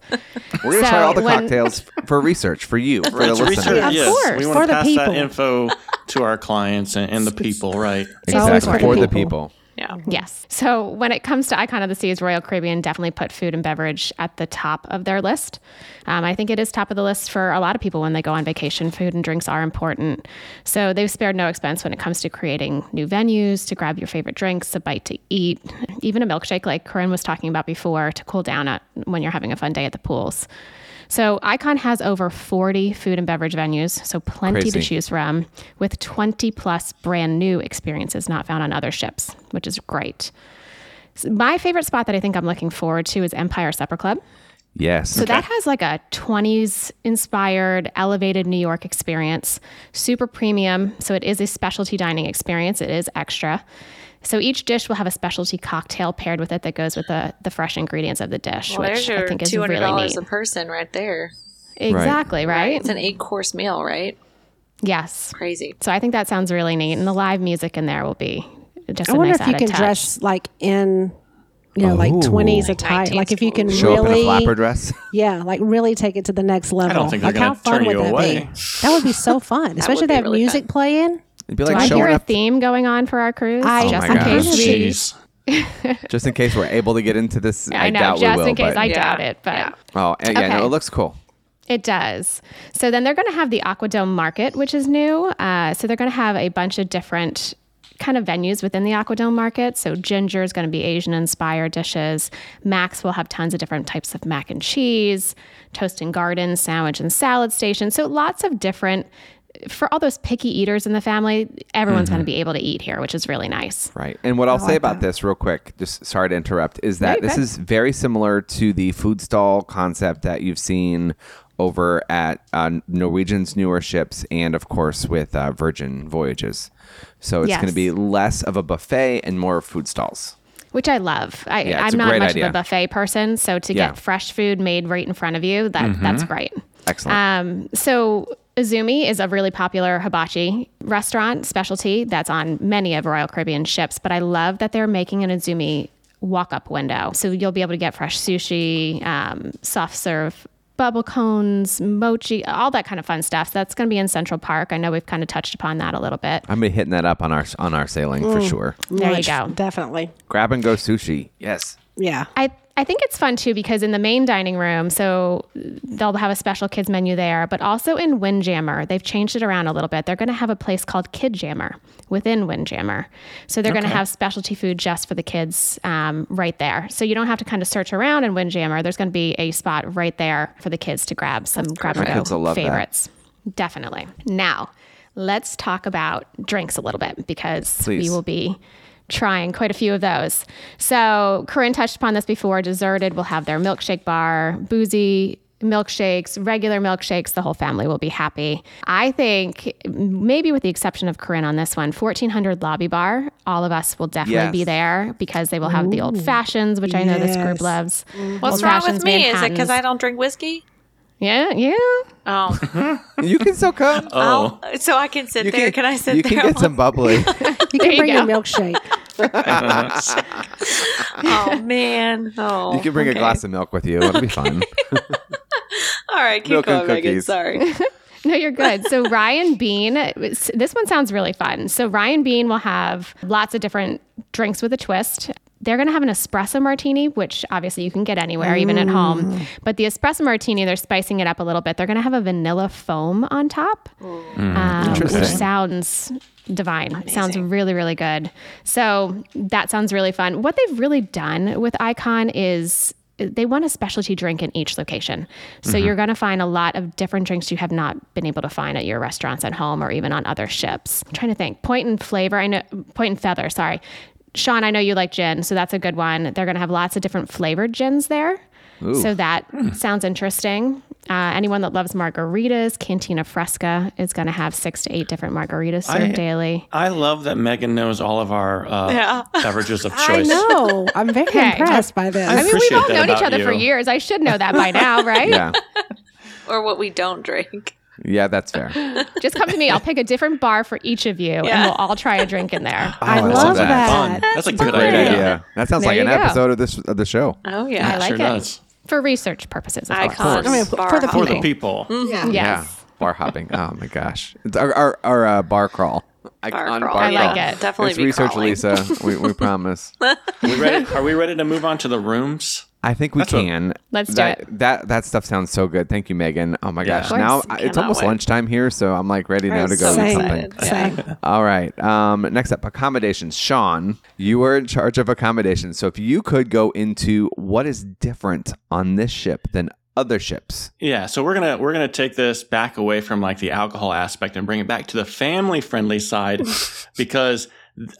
Speaker 1: We're going to
Speaker 5: So
Speaker 1: try all the
Speaker 5: when-
Speaker 1: cocktails for research for you, for the
Speaker 3: It's
Speaker 1: listeners.
Speaker 3: research,
Speaker 4: Of
Speaker 3: yes.
Speaker 4: course,
Speaker 3: we
Speaker 4: for
Speaker 3: want
Speaker 4: the
Speaker 3: to pass that
Speaker 4: people.
Speaker 3: info to our clients and, and the people, right?
Speaker 4: always
Speaker 1: Exactly
Speaker 4: for
Speaker 1: for
Speaker 4: the
Speaker 1: the
Speaker 4: people.
Speaker 1: people.
Speaker 2: Yeah.
Speaker 5: Yes. So when it comes to Icon of the Seas, Royal Caribbean definitely put food and beverage at the top of their list. Um, I think it is top of the list for a lot of people when they go on vacation. Food and drinks are important. So they've spared no expense when it comes to creating new venues to grab your favorite drinks, a bite to eat, even a milkshake like Corinne was talking about before to cool down at when you're having a fun day at the pools. So Icon has over 40 food and beverage venues, so plenty
Speaker 1: Crazy.
Speaker 5: to choose from, with 20 plus brand new experiences not found on other ships, which is great. So my favorite spot that I think I'm looking forward to is Empire Supper Club.
Speaker 1: Yes.
Speaker 5: So that has like a 20s inspired, elevated New York experience, super premium. So it is a specialty dining experience, it is extra. So each dish will have a specialty cocktail paired with it that goes with the, the fresh ingredients of the dish,
Speaker 2: Well,
Speaker 5: which I think is
Speaker 2: two hundred
Speaker 5: really
Speaker 2: dollars
Speaker 5: neat.
Speaker 2: a person right there.
Speaker 5: Exactly, right?
Speaker 2: It's an eight course meal, right?
Speaker 5: Yes.
Speaker 2: Crazy.
Speaker 5: So I think that sounds really neat. And the live music in there will be just
Speaker 4: I
Speaker 5: a
Speaker 4: wonder
Speaker 5: nice
Speaker 4: if you can
Speaker 5: touch.
Speaker 4: dress like in, you know,
Speaker 1: Ooh.
Speaker 4: like twenties attire.
Speaker 2: 19s
Speaker 4: Like if you can
Speaker 1: Show up in a
Speaker 4: really,
Speaker 1: flapper dress.
Speaker 4: yeah, like really take it to the next level.
Speaker 3: don't think
Speaker 4: like how fun
Speaker 3: turn
Speaker 4: would
Speaker 3: you
Speaker 4: that
Speaker 3: away.
Speaker 4: be? That would be so fun, especially if
Speaker 2: would
Speaker 4: they have
Speaker 2: really
Speaker 4: music
Speaker 2: fun.
Speaker 4: playing.
Speaker 1: It'd be
Speaker 5: Do
Speaker 1: like
Speaker 5: I
Speaker 1: showing
Speaker 5: hear a theme going on for our cruise?
Speaker 4: I-
Speaker 5: just
Speaker 1: Oh
Speaker 5: in
Speaker 1: my
Speaker 5: case we.
Speaker 3: Jeez.
Speaker 1: just in case we're able to get into this. I,
Speaker 5: I know,
Speaker 1: doubt
Speaker 5: just
Speaker 1: we will.
Speaker 5: in case.
Speaker 1: but-
Speaker 5: I
Speaker 2: Yeah.
Speaker 5: doubt it, but
Speaker 2: Yeah.
Speaker 1: oh, and yeah, no, it looks cool.
Speaker 5: It does. So then they're going to have the Aquadome Market, which is new. Uh, so they're going to have a bunch of different kind of venues within the Aquadome Market. So Ginger is going to be Asian inspired dishes. Mac's will have tons of different types of mac and cheese, toast and garden, sandwich and salad station. So lots of different for all those picky eaters in the family, everyone's
Speaker 1: Mm-hmm.
Speaker 5: going to be able to eat here, which is really nice.
Speaker 1: Right. And what I'll say about
Speaker 4: that.
Speaker 1: this real quick, just sorry to interrupt, is that
Speaker 5: you're
Speaker 1: this
Speaker 5: good.
Speaker 1: is very similar to the food stall concept that you've seen over at uh, Norwegian's newer ships and, of course, with uh, Virgin Voyages. So it's going to be less of a buffet and more food stalls.
Speaker 5: Which I love. I,
Speaker 1: yeah,
Speaker 5: I'm not much
Speaker 1: idea.
Speaker 5: of a buffet person, so to
Speaker 1: Yeah.
Speaker 5: get fresh food made right in front of you, that that's great.
Speaker 1: Excellent.
Speaker 5: Um, so Izumi is a really popular hibachi restaurant specialty that's on many of Royal Caribbean ships, but I love that they're making an Izumi walk-up window. So you'll be able to get fresh sushi, um, soft serve bubble cones, mochi, all that kind of fun stuff. So that's going to be in Central Park. I know we've kind of touched upon that a little bit.
Speaker 1: I'm gonna be hitting that up on our on our sailing for mm. sure.
Speaker 5: There you go.
Speaker 4: Definitely.
Speaker 1: Grab and go sushi. Yes.
Speaker 4: Yeah.
Speaker 5: I, I think it's fun too because in the main dining room, so they'll have a special kids menu there, but also in Windjammer, they've changed it around a little bit. They're going to have a place called Kid Jammer within Windjammer. So they're going to have specialty food just for the kids um, right there. So you don't have to kind of search around in Windjammer. There's going to be a spot right there for the kids to grab some grab and go
Speaker 1: love that.
Speaker 5: favorites. Definitely. Now, let's talk about drinks a little bit because
Speaker 1: Please.
Speaker 5: we will be trying quite a few of those. So, Corinne touched upon this before. Deserted will have their milkshake bar, boozy milkshakes, regular milkshakes. The whole family will be happy. I think, maybe with the exception of Corinne on this one, 1400 Lobby Bar, all of us will definitely
Speaker 1: Yes.
Speaker 5: be there because they will have the old fashions, which I know this group loves. Mm-hmm.
Speaker 2: What's
Speaker 5: Old
Speaker 2: wrong with
Speaker 5: fashions,
Speaker 2: me? Is it because I don't drink whiskey?
Speaker 5: Yeah, yeah.
Speaker 2: Oh,
Speaker 1: You can still come.
Speaker 3: Oh,
Speaker 2: I'll- so I can sit
Speaker 1: you
Speaker 2: there. Can, I sit
Speaker 1: You
Speaker 2: there?
Speaker 1: can get some bubbly.
Speaker 4: You can
Speaker 5: you
Speaker 4: bring
Speaker 5: go.
Speaker 4: a milkshake.
Speaker 2: oh man. Oh.
Speaker 1: you can bring a glass of milk with you. It'll be fun.
Speaker 2: All right, keep
Speaker 1: Milk and
Speaker 2: going, Megan.
Speaker 1: cookies.
Speaker 2: Sorry.
Speaker 5: No, you're good. So Rye & Bean, this one sounds really fun. So Rye & Bean will have lots of different drinks with a twist. They're going to have an espresso martini, which obviously you can get anywhere, even at home. But the espresso martini, they're spicing it up a little bit. They're going to have a vanilla foam on top, um, which sounds divine. Sounds really, really good. So that sounds really fun. What they've really done with Icon is they want a specialty drink in each location. So mm-hmm. you're going to find a lot of different drinks you have not been able to find at your restaurants at home or even on other ships. I'm trying to think. Point and flavor, I know point and feather, sorry. Sean, I know you like gin, so that's a good one. They're going to have lots of different flavored gins there. So that hmm. sounds interesting. Uh, anyone that loves margaritas, Cantina Fresca is going to have six to eight different margaritas served
Speaker 3: I-
Speaker 5: daily.
Speaker 3: I love that Megan knows all of our uh,
Speaker 2: Yeah.
Speaker 3: beverages of choice.
Speaker 4: I
Speaker 3: choice.
Speaker 4: know. I'm very
Speaker 5: Okay.
Speaker 4: impressed by this.
Speaker 5: I mean, we've all known each
Speaker 3: about
Speaker 5: other for years. I should know that by now, right?
Speaker 1: Yeah.
Speaker 2: or what we don't drink.
Speaker 1: Yeah, that's fair.
Speaker 5: Just come to me. I'll pick a different bar for each of you, and we'll all try a drink in there.
Speaker 4: I
Speaker 1: Oh, I
Speaker 4: love
Speaker 1: love
Speaker 4: that.
Speaker 1: that.
Speaker 3: Fun. That's a good
Speaker 1: Great
Speaker 3: idea.
Speaker 1: idea. That sounds
Speaker 5: There
Speaker 1: like an
Speaker 5: go.
Speaker 1: episode of this of the show.
Speaker 2: Oh yeah.
Speaker 5: I like
Speaker 3: sure
Speaker 5: it.
Speaker 3: does.
Speaker 5: For research purposes, of course.
Speaker 2: Icon.
Speaker 4: I mean,
Speaker 2: bar
Speaker 4: for the
Speaker 3: For the
Speaker 2: hopping.
Speaker 3: people.
Speaker 4: Yeah.
Speaker 5: Yes.
Speaker 1: Yeah. Bar hopping. Oh my gosh. It's our our, our uh, bar crawl. Icon
Speaker 2: crawl.
Speaker 5: I like
Speaker 2: Yeah,
Speaker 5: it.
Speaker 2: Definitely
Speaker 1: It's
Speaker 2: be
Speaker 1: research,
Speaker 2: crawling.
Speaker 1: Lisa. We, we promise.
Speaker 3: we ready, are we ready to move on to the rooms?
Speaker 1: I think we
Speaker 3: That's what-
Speaker 1: can.
Speaker 5: Let's do it.
Speaker 1: That that stuff sounds so good. Thank you, Megan. Oh my gosh.
Speaker 5: course.
Speaker 1: Now I- it's almost
Speaker 2: wait.
Speaker 1: lunchtime here, so I'm like ready now
Speaker 2: I'm
Speaker 1: to go
Speaker 2: so
Speaker 1: eat
Speaker 4: Same.
Speaker 1: something.
Speaker 2: Yeah.
Speaker 4: Same.
Speaker 1: All right. Um, next up, accommodations. Sean, you were in charge of accommodations. So if you could go into what is different on this ship than other ships.
Speaker 3: Yeah, so we're gonna we're gonna take this back away from like the alcohol aspect and bring it back to the family friendly side because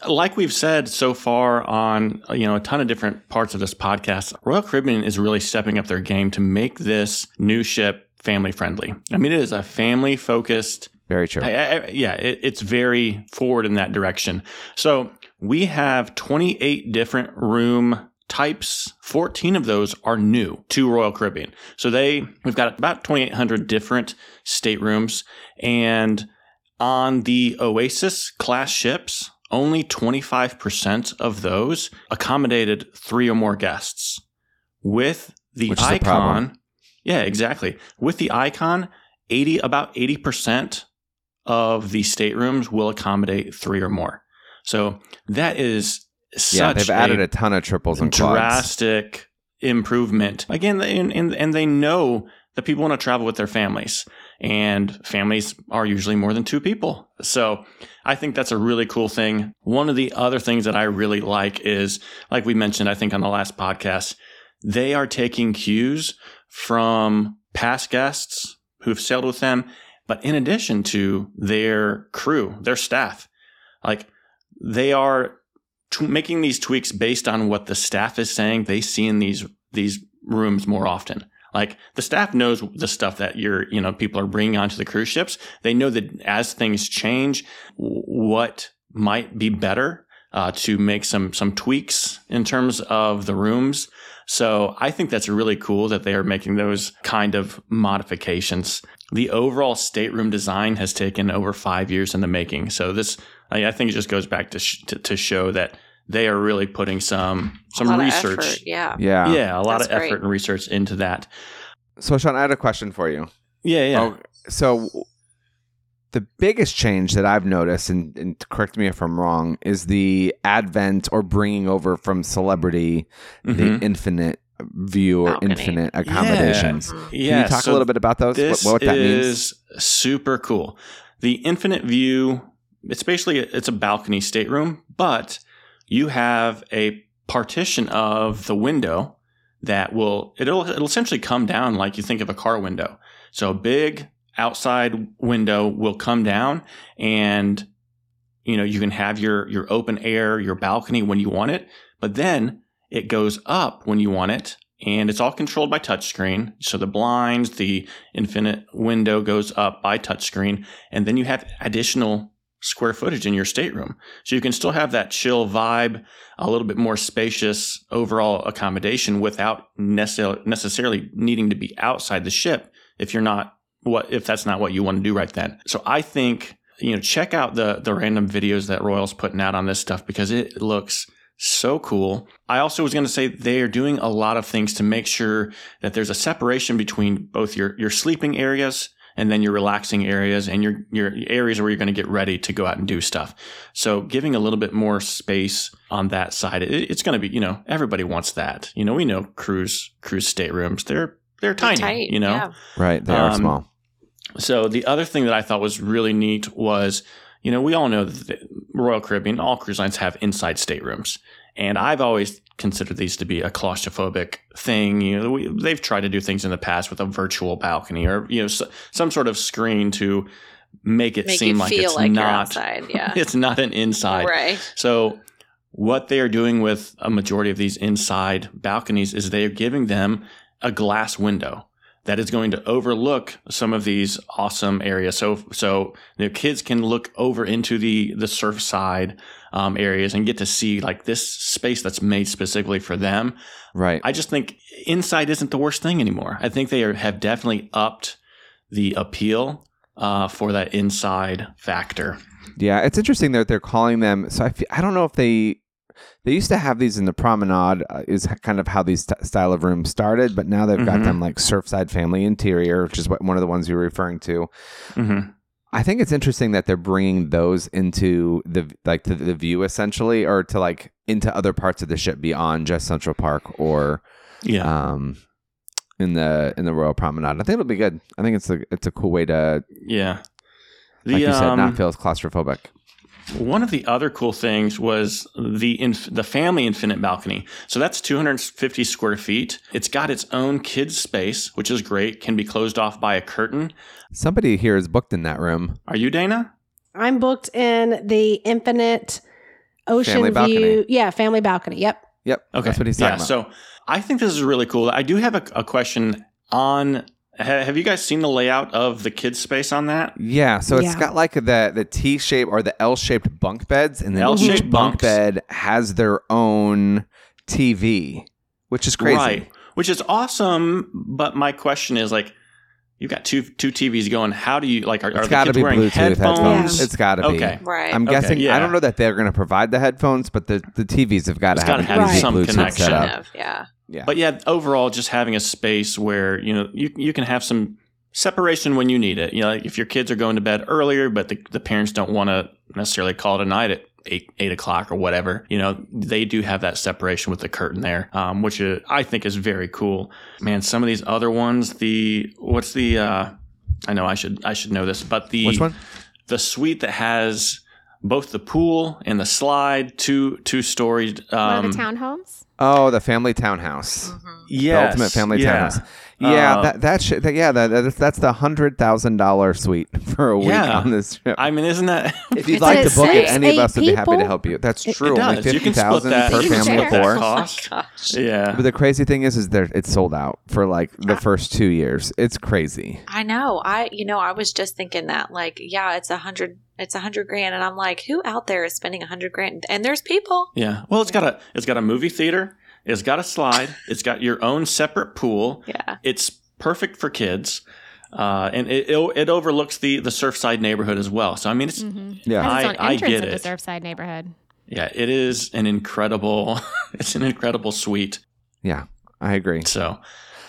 Speaker 3: like we've said so far on you know a ton of different parts of this podcast, Royal Caribbean is really stepping up their game to make this new ship family friendly. I mean, it is a family focused
Speaker 1: Very true.
Speaker 3: I, I, yeah, it, it's very forward in that direction. So we have 28 different room types. 14 of those are new to Royal Caribbean. So they, we've got about 2,800 different staterooms. And on the Oasis class ships, only 25% of those accommodated three or more guests. With the
Speaker 1: Which is a problem.
Speaker 3: icon, yeah, exactly. With the icon, 80 about 80% of the staterooms will accommodate three or more. So that is such
Speaker 1: yeah, they've added
Speaker 3: a
Speaker 1: a ton of triples and quads.
Speaker 3: drastic improvement. Again, and, and, and they know that people want to travel with their families, and families are usually more than two people. So I think that's a really cool thing. One of the other things that I really like is, like we mentioned, I think on the last podcast, they are taking cues from past guests who've sailed with them but in addition to their crew, their staff, like they are t- making these tweaks based on what the staff is saying they see in these these rooms more often. Like the staff knows the stuff that you're, you know, people are bringing onto the cruise ships. They know that as things change, what might be better uh, to make some some tweaks in terms of the rooms. So I think that's really cool that they are making those kind of modifications. The overall stateroom design has taken over five years in the making. So this, I think, it just goes back to sh- to, to show that they are really putting some some
Speaker 2: A lot of
Speaker 3: research.
Speaker 2: effort, Yeah.
Speaker 1: Yeah.
Speaker 3: Yeah, a lot
Speaker 2: That's
Speaker 3: of effort
Speaker 2: great.
Speaker 3: and research into that.
Speaker 1: So, Sean, I had a question for you.
Speaker 3: Yeah, yeah.
Speaker 1: Oh, so the biggest change that I've noticed, and, and correct me if I'm wrong, is the advent or bringing over from celebrity
Speaker 3: Mhm.
Speaker 1: the infinite view or
Speaker 2: Balcony.
Speaker 1: infinite accommodations.
Speaker 2: Mhm.
Speaker 1: Can
Speaker 3: yeah.
Speaker 1: you talk
Speaker 3: so
Speaker 1: a little bit about those? What,
Speaker 3: This
Speaker 1: what that means?
Speaker 3: super cool. The infinite view. It's basically it's a balcony stateroom, but you have a partition of the window that will it'll it'll essentially come down like you think of a car window. So a big outside window will come down and you know you can have your your open air your balcony when you want it but then it goes up when you want it and it's all controlled by touchscreen so the blinds the infinite window goes up by touchscreen and then you have additional square footage in your stateroom so you can still have that chill vibe a little bit more spacious overall accommodation without necessarily needing to be outside the ship if you're not what if that's not what you want to do right then. So I think you know check out the the random videos that Royal's putting out on this stuff because it looks so cool. I also was going to say they are doing a lot of things to make sure that there's a separation between both your your sleeping areas and then your relaxing areas and your your areas where you're going to get ready to go out and do stuff. So giving a little bit more space on that side, it, it's going to be you know everybody wants that. You know we know cruise cruise staterooms they're they're tiny.
Speaker 2: Tight,
Speaker 3: you know.
Speaker 2: yeah.
Speaker 1: right. They are
Speaker 3: um,
Speaker 1: small.
Speaker 3: So the other thing that I thought was really neat was, you know, we all know that the Royal Caribbean, all cruise lines have inside staterooms. And I've always considered these to be a claustrophobic thing. You know, we, they've tried to do things in the past with a virtual balcony or, you know, s some sort of screen to make it
Speaker 2: Make
Speaker 3: seem like it's
Speaker 2: like
Speaker 3: not,
Speaker 2: outside. Yeah.
Speaker 3: it's not an inside.
Speaker 2: right.
Speaker 3: So what they are doing with a majority of these inside balconies is they are giving them a glass window that is going to overlook some of these awesome areas. So, so you know, kids can look over into the the Surfside um, areas and get to see like this space that's made specifically for them.
Speaker 1: Right.
Speaker 3: I just think inside isn't the worst thing anymore. I think they are, have definitely upped the appeal uh, for that inside factor.
Speaker 1: Yeah, it's interesting that they're calling them. So I, feel, I don't know if they they used to have these in the promenade uh, is kind of how these st- style of rooms started, but now they've got
Speaker 3: Mhm.
Speaker 1: them like Surfside Family Interior, which is what one of the ones you were referring to.
Speaker 3: hmm
Speaker 1: I think it's interesting that they're bringing those into the like the, the view essentially, or to like into other parts of the ship beyond just Central Park or
Speaker 3: Yeah.
Speaker 1: um in the in the Royal Promenade. I think it'll be good. I think it's a it's a cool way to
Speaker 3: Yeah.
Speaker 1: like you said
Speaker 3: um,
Speaker 1: not feel as claustrophobic.
Speaker 3: One of the other cool things was the inf- the family infinite balcony. So that's 250 square feet. It's got its own kids space, which is great. Can be closed off by a curtain.
Speaker 1: Somebody here is booked in that room.
Speaker 3: Are you Dana?
Speaker 4: I'm booked in the Infinite Ocean
Speaker 1: Family
Speaker 4: View.
Speaker 1: balcony.
Speaker 4: Yeah, family balcony. Yep.
Speaker 1: Yep.
Speaker 3: Okay,
Speaker 1: That's what he's
Speaker 3: yeah.
Speaker 1: about.
Speaker 3: So I think this is really cool. I do have a, a question on. Ha- Have you guys seen the layout of the kids space on that?
Speaker 1: Yeah, so it's
Speaker 4: Yeah.
Speaker 1: got like the the T shape or the L shaped bunk beds, and then
Speaker 3: L-shaped
Speaker 1: each bunk bed has their own TV, which is crazy.
Speaker 3: Right. Which is awesome, but my question is like, you've got two two TVs going. How do you like? Are, are
Speaker 1: It's
Speaker 3: the
Speaker 1: got to
Speaker 3: kids
Speaker 1: be
Speaker 3: wearing
Speaker 1: Bluetooth
Speaker 3: headphones?
Speaker 1: headphones. It's got to be.
Speaker 3: Okay.
Speaker 2: Right.
Speaker 1: I'm
Speaker 3: Okay,
Speaker 1: guessing.
Speaker 3: yeah.
Speaker 1: I don't know that they're going to provide the headphones, but the, the TVs have got to
Speaker 3: It's
Speaker 1: have,
Speaker 3: gotta have some
Speaker 1: Bluetooth
Speaker 3: connection.
Speaker 1: setup.
Speaker 2: Yeah.
Speaker 1: Yeah,
Speaker 3: But yeah, overall, just having a space where you know you you can have some separation when you need it. You know, like if your kids are going to bed earlier, but the, the parents don't want to necessarily call it a night at eight eight o'clock or whatever. You know, they do have that separation with the curtain there, um, which is, I think is very cool. Man, some of these other ones, the what's the uh, I know I should I should know this, but the
Speaker 1: which one?
Speaker 3: the suite that has both the pool and the slide, two two storied. Um,
Speaker 5: One of the townhomes.
Speaker 1: Oh, the family townhouse.
Speaker 2: Mhm.
Speaker 1: The
Speaker 3: yes,
Speaker 1: ultimate family
Speaker 3: yeah.
Speaker 1: townhouse. Yeah,
Speaker 3: Uh,
Speaker 1: that that shit. That, yeah, that, that's that's the hundred thousand dollar suite for a week
Speaker 3: Yeah.
Speaker 1: on this trip.
Speaker 3: I mean, isn't that?
Speaker 1: if you'd like to book it, any of
Speaker 4: eight
Speaker 1: us would be happy to help you. That's
Speaker 4: It-
Speaker 1: true.
Speaker 3: it
Speaker 1: Only
Speaker 3: does. You
Speaker 1: fifty
Speaker 3: can split
Speaker 1: thousand
Speaker 3: that.
Speaker 1: per
Speaker 5: You
Speaker 1: family
Speaker 5: share.
Speaker 1: of four.
Speaker 2: Oh
Speaker 3: Cost.
Speaker 2: gosh.
Speaker 3: yeah.
Speaker 1: But the crazy thing is, is there it's sold out for like the first two years. It's crazy.
Speaker 2: I know. I you know I was just thinking that like yeah it's a hundred it's a hundred grand and I'm like who out there is spending a hundred grand and there's people
Speaker 3: Yeah. Well, it's got a it's got a movie theater. It's got a slide. It's got your own separate pool.
Speaker 2: yeah
Speaker 3: It's perfect for kids, uh, and it, it it overlooks the the Surfside neighborhood as well. So I mean, it's
Speaker 5: Mm-hmm.
Speaker 1: Yeah.
Speaker 5: Has its
Speaker 3: I-
Speaker 5: own
Speaker 3: I
Speaker 5: entrance
Speaker 3: get
Speaker 5: at
Speaker 3: it.
Speaker 5: the Surfside neighborhood.
Speaker 3: yeah, it is an incredible it's an incredible suite.
Speaker 1: Yeah, I agree.
Speaker 3: So,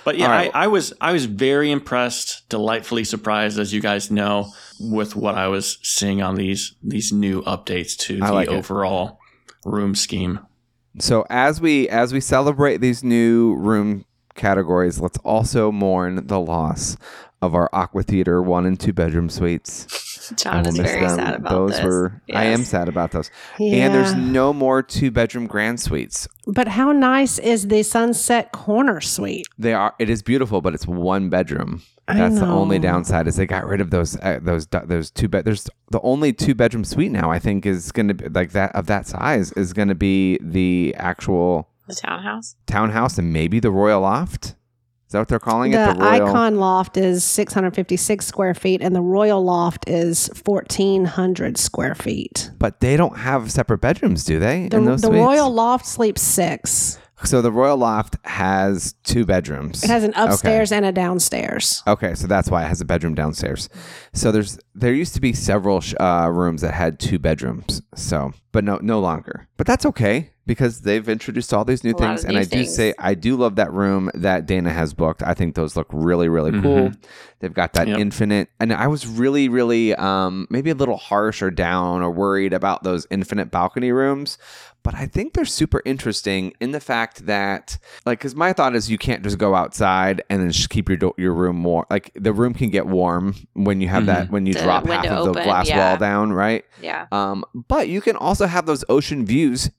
Speaker 3: but yeah,
Speaker 1: right.
Speaker 3: I, I was I was very impressed, delightfully surprised, as you guys know, with what I was seeing on these these new updates to
Speaker 1: I
Speaker 3: the
Speaker 1: like it.
Speaker 3: overall room scheme.
Speaker 1: So as we as we celebrate these new room categories, let's also mourn the loss of our Aqua Theater one and two bedroom suites. I
Speaker 2: John
Speaker 1: will
Speaker 2: is
Speaker 1: miss
Speaker 2: very
Speaker 1: them.
Speaker 2: sad about
Speaker 1: those
Speaker 2: this.
Speaker 1: were I am sad about those.
Speaker 4: Yeah.
Speaker 1: And there's no more two bedroom grand suites.
Speaker 4: but how nice is the Sunset Corner Suite?
Speaker 1: They are it is beautiful, but it's one bedroom. That's the only downside is they got rid of those uh, those those two bed. There's the only two bedroom suite now. I think is going to be like that of that size is going to be the actual
Speaker 2: the townhouse
Speaker 1: townhouse and maybe the royal loft. Is that what they're calling
Speaker 4: The,
Speaker 1: it? The royal.
Speaker 4: Icon Loft is 656 square feet, and the Royal Loft is 1,400 square feet.
Speaker 1: But they don't have separate bedrooms, do they?
Speaker 4: The,
Speaker 1: in those
Speaker 4: the? Royal Loft sleeps six.
Speaker 1: So the royal loft has two bedrooms.
Speaker 4: It has an upstairs and a downstairs.
Speaker 1: Okay, so that's why it has a bedroom downstairs. So there's there used to be several sh- uh, rooms that had two bedrooms. So, but no no longer. But that's okay because they've introduced all these new
Speaker 2: A
Speaker 1: things,
Speaker 2: of
Speaker 1: and
Speaker 2: new
Speaker 1: I do say I do love that room that Dana has booked. I think those look really really cool. They've got that
Speaker 3: Yep.
Speaker 1: infinite, and I was really really um, maybe a little harsh or down or worried about those infinite balcony rooms. But I think they're super interesting in the fact that, like, because my thought is you can't just go outside and then just keep your do- your room warm. Like, the room can get warm when you have that when you
Speaker 2: The
Speaker 1: drop half
Speaker 2: window
Speaker 1: of the
Speaker 2: open,
Speaker 1: glass
Speaker 2: yeah.
Speaker 1: wall down, right?
Speaker 2: yeah
Speaker 1: Um, but you can also have those ocean views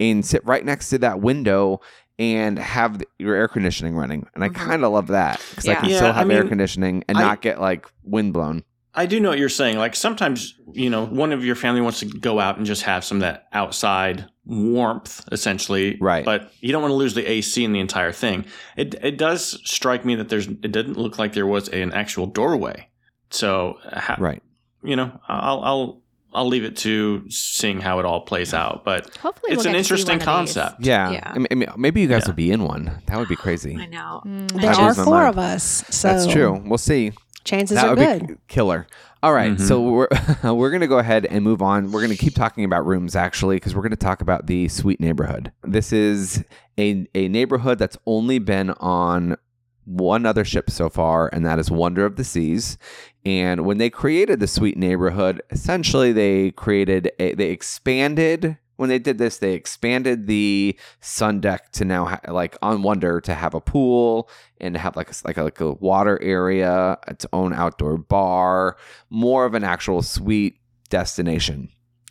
Speaker 1: and sit right next to that window and have th- your air conditioning running. And I
Speaker 2: Mhm.
Speaker 1: kind of love that because I can
Speaker 3: Yeah,
Speaker 1: still
Speaker 3: I
Speaker 1: have air conditioning and
Speaker 3: I-
Speaker 1: not get like wind blown.
Speaker 3: I do know what you're saying. Like sometimes, you know, one of your family wants to go out and just have some of that outside warmth, essentially.
Speaker 1: Right.
Speaker 3: But you don't want to lose the AC in the entire thing. It it does strike me that there's it didn't look like there was an actual doorway. So, ha-
Speaker 1: Right.
Speaker 3: you know, I'll I'll I'll leave it to seeing how it all plays out. But
Speaker 5: Hopefully,
Speaker 3: it's
Speaker 5: we'll
Speaker 3: an
Speaker 5: get to see
Speaker 3: interesting
Speaker 5: one of these.
Speaker 3: concept.
Speaker 1: Yeah.
Speaker 2: Yeah.
Speaker 1: I mean, maybe you guys
Speaker 3: Yeah.
Speaker 1: will be in one. That would be crazy.
Speaker 2: I know
Speaker 5: Mm.
Speaker 4: There are four of us, so
Speaker 1: That's true. We'll see.
Speaker 4: chances
Speaker 1: that
Speaker 4: are
Speaker 1: would
Speaker 4: good.
Speaker 1: be killer. All right,
Speaker 3: Mhm.
Speaker 1: so we're we're gonna go ahead and move on. We're gonna keep talking about rooms actually, because we're gonna talk about the Suite Neighborhood. This is a a neighborhood that's only been on one other ship so far, and that is Wonder of the Seas. And when they created the Suite Neighborhood, essentially they created a, they expanded. When they did this, they expanded the sun deck to now ha- like on Wonder to have a pool and have like a, like a like a water area, its own outdoor bar, more of an actual suite destination.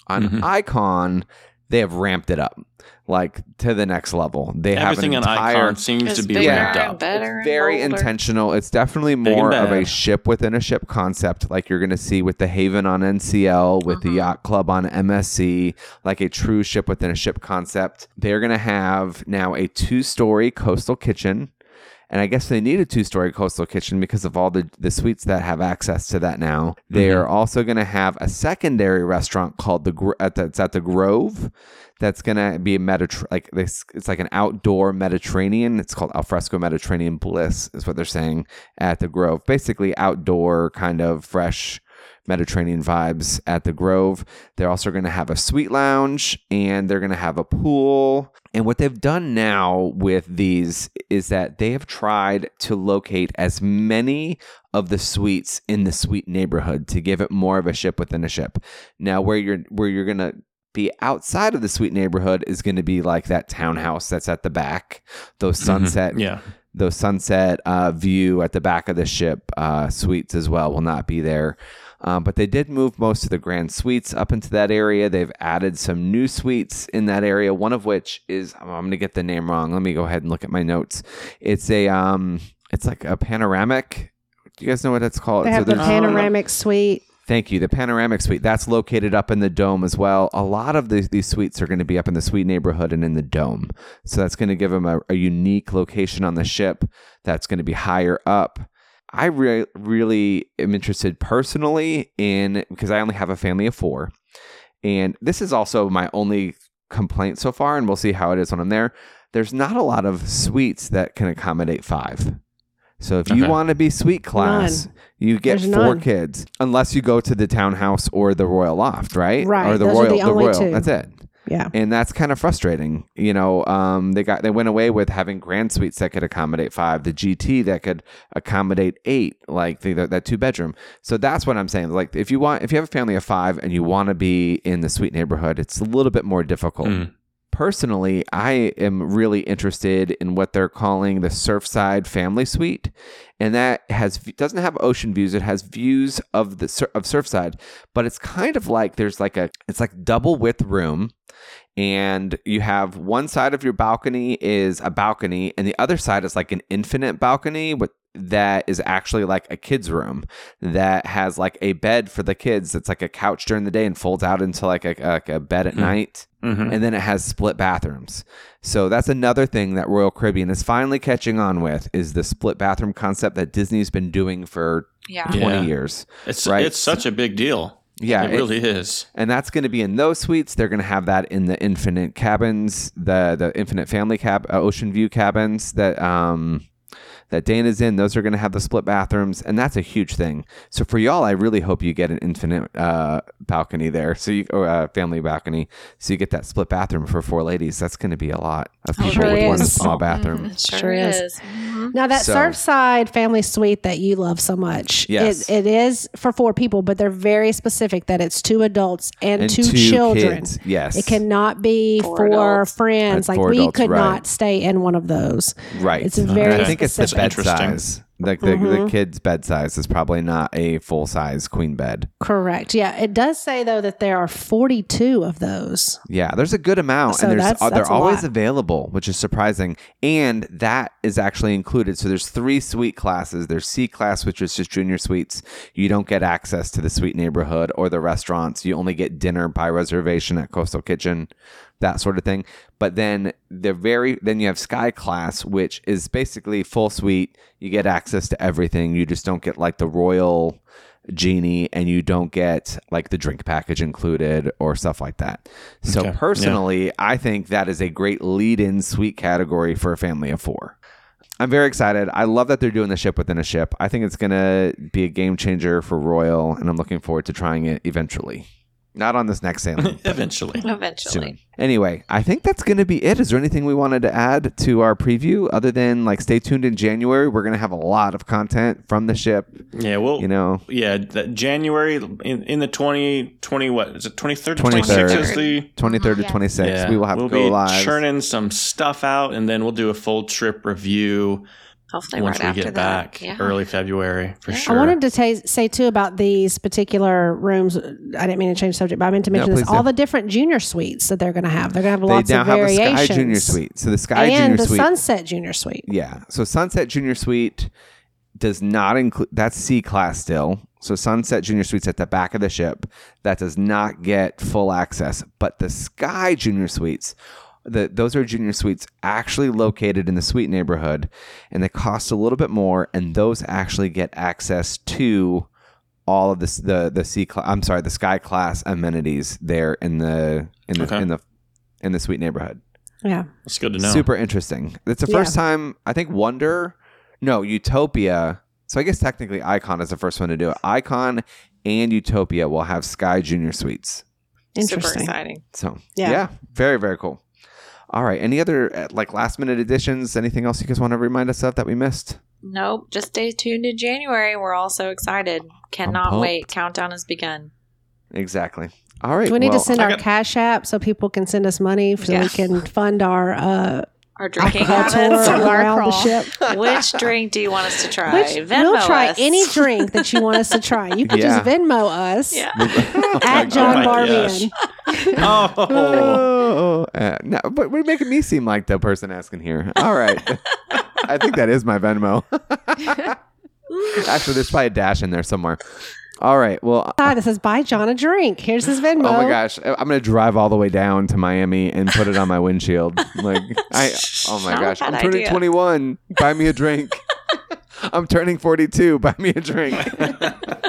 Speaker 1: On
Speaker 3: Mhm.
Speaker 1: Icon, they have ramped it up like to the next level. They
Speaker 3: everything
Speaker 1: have an
Speaker 3: on
Speaker 1: entire
Speaker 3: Icon seems
Speaker 2: It's
Speaker 3: to be
Speaker 2: bigger
Speaker 3: ramped up.
Speaker 2: better and
Speaker 1: very
Speaker 2: bolder.
Speaker 1: intentional. It's definitely more of a ship within a ship concept, like you're going to see with the Haven on NCL, with the
Speaker 2: Mhm.
Speaker 1: Yacht Club on MSC, like a true ship within a ship concept. They're going to have now a two story coastal kitchen. And I guess they need a two story coastal kitchen because of all the, the suites that have access to that now. They are mm-hmm. also going to have a secondary restaurant called the, Gro- at the it's at the Grove that's gonna be a Mediter- like this it's like an outdoor Mediterranean. It's called alfresco Mediterranean bliss, is what they're saying at the Grove. Basically outdoor kind of fresh Mediterranean vibes at the Grove. They're also gonna have a suite lounge and they're gonna have a pool. And what they've done now with these is that they have tried to locate as many of the suites in the suite neighborhood to give it more of a ship within a ship. Now where you're where you're gonna be outside of the suite neighborhood is going to be like that townhouse that's at the back those sunset
Speaker 3: Mm-hmm. Yeah.
Speaker 1: those sunset uh, view at the back of the ship uh, suites as well will not be there Um, but they did move most of the grand suites up into that area. They've added some new suites in that area. One of which is I'm going to get the name wrong. Let me go ahead and look at my notes. It's a um, it's like a panoramic. Do you guys know what that's called?
Speaker 4: They
Speaker 1: So
Speaker 4: have the
Speaker 1: there's-
Speaker 4: panoramic suite.
Speaker 1: Thank you. The panoramic suite that's located up in the dome as well. A lot of these, these suites are going to be up in the suite neighborhood and in the dome. So that's going to give them a, a unique location on the ship that's going to be higher up. I re- really am interested personally in because I only have a family of four. And this is also my only complaint so far, and we'll see how it is when I'm there. There's not a lot of suites that can accommodate five. So if you want to be suite class, you get
Speaker 4: There's
Speaker 1: four
Speaker 4: none.
Speaker 1: kids, unless you go to the townhouse or the royal loft, right?
Speaker 4: Right,
Speaker 1: Or the
Speaker 4: those are
Speaker 1: royal,
Speaker 4: the only
Speaker 1: royal.
Speaker 4: two.
Speaker 1: That's it.
Speaker 4: Yeah.
Speaker 1: And that's kind of frustrating. You know, um, they got they went away with having grand suites that could accommodate five, the GT that could accommodate eight, like the, that two bedroom. So that's what I'm saying. Like if you want, if you have a family of five and you want to be in the suite neighborhood, it's a little bit more difficult.
Speaker 3: Mm.
Speaker 1: Personally, I am really interested in what they're calling the Surfside Family Suite, and that has doesn't have ocean views. It has views of the of Surfside, but it's kind of like there's like a it's like double width room, and you have one side of your balcony is a balcony, and the other side is like an infinite balcony with that is actually like a kid's room that has like a bed for the kids that's like a couch during the day and folds out into like a, like a bed at
Speaker 3: Hmm.
Speaker 1: night
Speaker 3: Mhm.
Speaker 1: and then it has split bathrooms. So that's another thing that Royal Caribbean is finally catching on with is the split bathroom concept that Disney's been doing for
Speaker 2: Yeah.
Speaker 1: 20
Speaker 3: Yeah.
Speaker 1: years.
Speaker 3: It's
Speaker 1: Right.
Speaker 3: it's such a big deal.
Speaker 1: Yeah,
Speaker 3: it
Speaker 1: it-
Speaker 3: really is.
Speaker 1: and that's going to be in those suites. They're going to have that in the infinite cabins, the the infinite family cab, uh, ocean view cabins that um that Dana's in. Those are going to have the split bathrooms, and that's a huge thing. So for y'all, I really hope you get an infinite uh, balcony there, so you or a family balcony, so you get that split bathroom for four ladies. That's going to be a lot of
Speaker 2: Oh,
Speaker 1: people
Speaker 4: really
Speaker 1: with one small bathroom.
Speaker 2: It
Speaker 4: Sure
Speaker 2: sure,
Speaker 4: is.
Speaker 2: is. Mhm.
Speaker 4: Now that
Speaker 1: So-
Speaker 4: Surfside family suite that you love so much,
Speaker 1: Yes.
Speaker 4: it, it is for four people, but they're very specific that it's two adults and,
Speaker 1: And
Speaker 4: two,
Speaker 1: two
Speaker 4: children.
Speaker 1: kids, yes.
Speaker 4: It cannot be
Speaker 2: Four
Speaker 4: for friends.
Speaker 1: That's
Speaker 4: like
Speaker 1: four
Speaker 4: we
Speaker 1: adults,
Speaker 4: could
Speaker 1: right.
Speaker 4: not stay in one of those.
Speaker 1: Right.
Speaker 4: It's very
Speaker 1: And I think it's the
Speaker 4: specific.
Speaker 1: Bed
Speaker 3: interesting.
Speaker 1: size. Like the, the
Speaker 4: Mhm.
Speaker 1: kid's bed size is probably not a full size queen bed.
Speaker 4: Correct. Yeah. It does say though that there are 42 of those.
Speaker 1: Yeah, there's a good amount,
Speaker 4: So
Speaker 1: and there's
Speaker 4: that's-
Speaker 1: uh, they're
Speaker 4: that's
Speaker 1: always
Speaker 4: lot.
Speaker 1: available, which is surprising. And that is actually included. So there's three suite classes. There's Sea class, which is just junior suites. You don't get access to the suite neighborhood or the restaurants. You only get dinner by reservation at Coastal Kitchen, that sort of thing. But then the very then you have Sky class, which is basically full suite. You get access to everything. You just don't get like the royal genie and you don't get like the drink package included or stuff like that. So
Speaker 3: Okay.
Speaker 1: personally, I think that is a great lead-in suite category for a family of 4. I'm very excited. I love that they're doing the ship within a ship. I think it's going to be a game changer for Royal and I'm looking forward to trying it eventually. Not on this next sailing.
Speaker 3: Eventually.
Speaker 2: Eventually.
Speaker 1: soon. Anyway, I think that's going to be it. Is there anything we wanted to add to our preview other than like stay tuned in January? We're going to have a lot of content from the ship,
Speaker 3: Yeah, well,
Speaker 1: you know.
Speaker 3: yeah, that January in, in the 2020 what is it 23rd
Speaker 1: 23rd.
Speaker 3: 26th is the
Speaker 1: 23rd to 26th.
Speaker 3: yeah,
Speaker 1: We will have
Speaker 3: we'll
Speaker 1: go
Speaker 3: be
Speaker 1: live.
Speaker 3: churning some stuff out and then we'll do a full trip review
Speaker 2: Hopefully,
Speaker 3: once
Speaker 2: right
Speaker 3: we
Speaker 2: after
Speaker 3: get
Speaker 2: that.
Speaker 3: back
Speaker 2: Yeah.
Speaker 3: early February for
Speaker 2: Yeah.
Speaker 3: Sure.
Speaker 4: I wanted to ta- say too about these particular rooms. I didn't mean to change the subject, but I meant to
Speaker 1: No,
Speaker 4: mention this.
Speaker 1: please do.
Speaker 4: All the different junior suites that they're going to have. They're going to have
Speaker 1: They
Speaker 4: lots
Speaker 1: now
Speaker 4: of
Speaker 1: have a
Speaker 4: variations.
Speaker 1: Sky Junior Suite. So the Sky
Speaker 4: and
Speaker 1: Junior
Speaker 4: the
Speaker 1: Suite.
Speaker 4: Sunset Junior Suite.
Speaker 1: Yeah. So Sunset Junior Suite does not include that's Sea class still. So Sunset Junior Suite's at the back of the ship. That does not get full access. But the Sky Junior Suites, the, those are junior suites actually located in the suite neighborhood, and they cost a little bit more. And those actually get access to all of this the the Sea class. I'm sorry, the Sky class amenities there in the in the
Speaker 3: Okay.
Speaker 1: in the in the suite neighborhood.
Speaker 4: Yeah.
Speaker 3: it's good to know.
Speaker 1: Super interesting. It's the first time I think Wonder, no Utopia. So I guess technically Icon is the first one to do it. Icon and Utopia will have Sky Junior Suites.
Speaker 2: Super
Speaker 4: Interesting.
Speaker 2: exciting.
Speaker 1: So
Speaker 4: Yeah.
Speaker 1: yeah, very very cool. All right. Any other uh, like last minute additions? Anything else you guys want to remind us of that we missed?
Speaker 2: Nope. Just stay tuned in January. We're all so excited. Cannot wait. Countdown has begun.
Speaker 1: Exactly. All right.
Speaker 4: Do we need
Speaker 1: well,
Speaker 4: to send
Speaker 3: I
Speaker 4: our
Speaker 3: got-
Speaker 4: cash app so people can send us money so
Speaker 2: Yeah.
Speaker 4: we can fund our uh,
Speaker 2: our drinking habits.
Speaker 4: around the ship.
Speaker 2: Which drink do you want us to try?
Speaker 4: Which
Speaker 2: Venmo
Speaker 4: we'll try
Speaker 2: us.
Speaker 4: any drink that you want us to try. You can
Speaker 1: Yeah.
Speaker 4: just Venmo us
Speaker 2: Yeah.
Speaker 4: at John
Speaker 3: my
Speaker 4: Barbian.
Speaker 3: Oh,
Speaker 1: Oh, uh, no, but we're making me seem like the person asking here. All right. I think that is my Venmo. Actually, there's probably a dash in there somewhere. All right. Well,
Speaker 4: Side that says buy John a drink. Here's his Venmo.
Speaker 1: oh my gosh, I'm gonna drive all the way down to Miami and put it on my windshield. Like, I, oh my
Speaker 2: Not
Speaker 1: gosh, I'm turning
Speaker 2: idea.
Speaker 1: 21. Buy me a drink. I'm turning 42. Buy me a drink.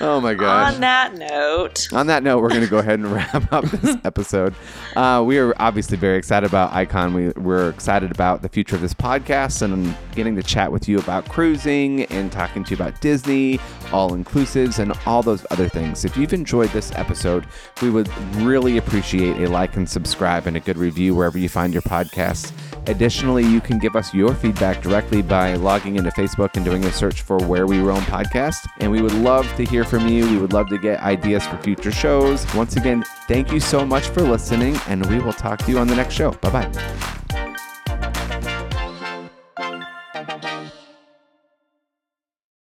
Speaker 1: oh my gosh.
Speaker 2: On that note,
Speaker 1: On that note, we're going to go ahead and wrap up this episode. Uh, we are obviously very excited about Icon. We, we're excited about the future of this podcast and getting to chat with you about cruising and talking to you about Disney, all inclusives, and all those other things. If you've enjoyed this episode, we would really appreciate a like and subscribe and a good review wherever you find your podcasts. Additionally, you can give us your feedback directly by logging into Facebook and doing a search for Where We Roam podcast. And we would love to hear from you. We would love to get ideas for future shows. Once again, thank you so much for listening, and we will talk to you on the next show. Bye bye.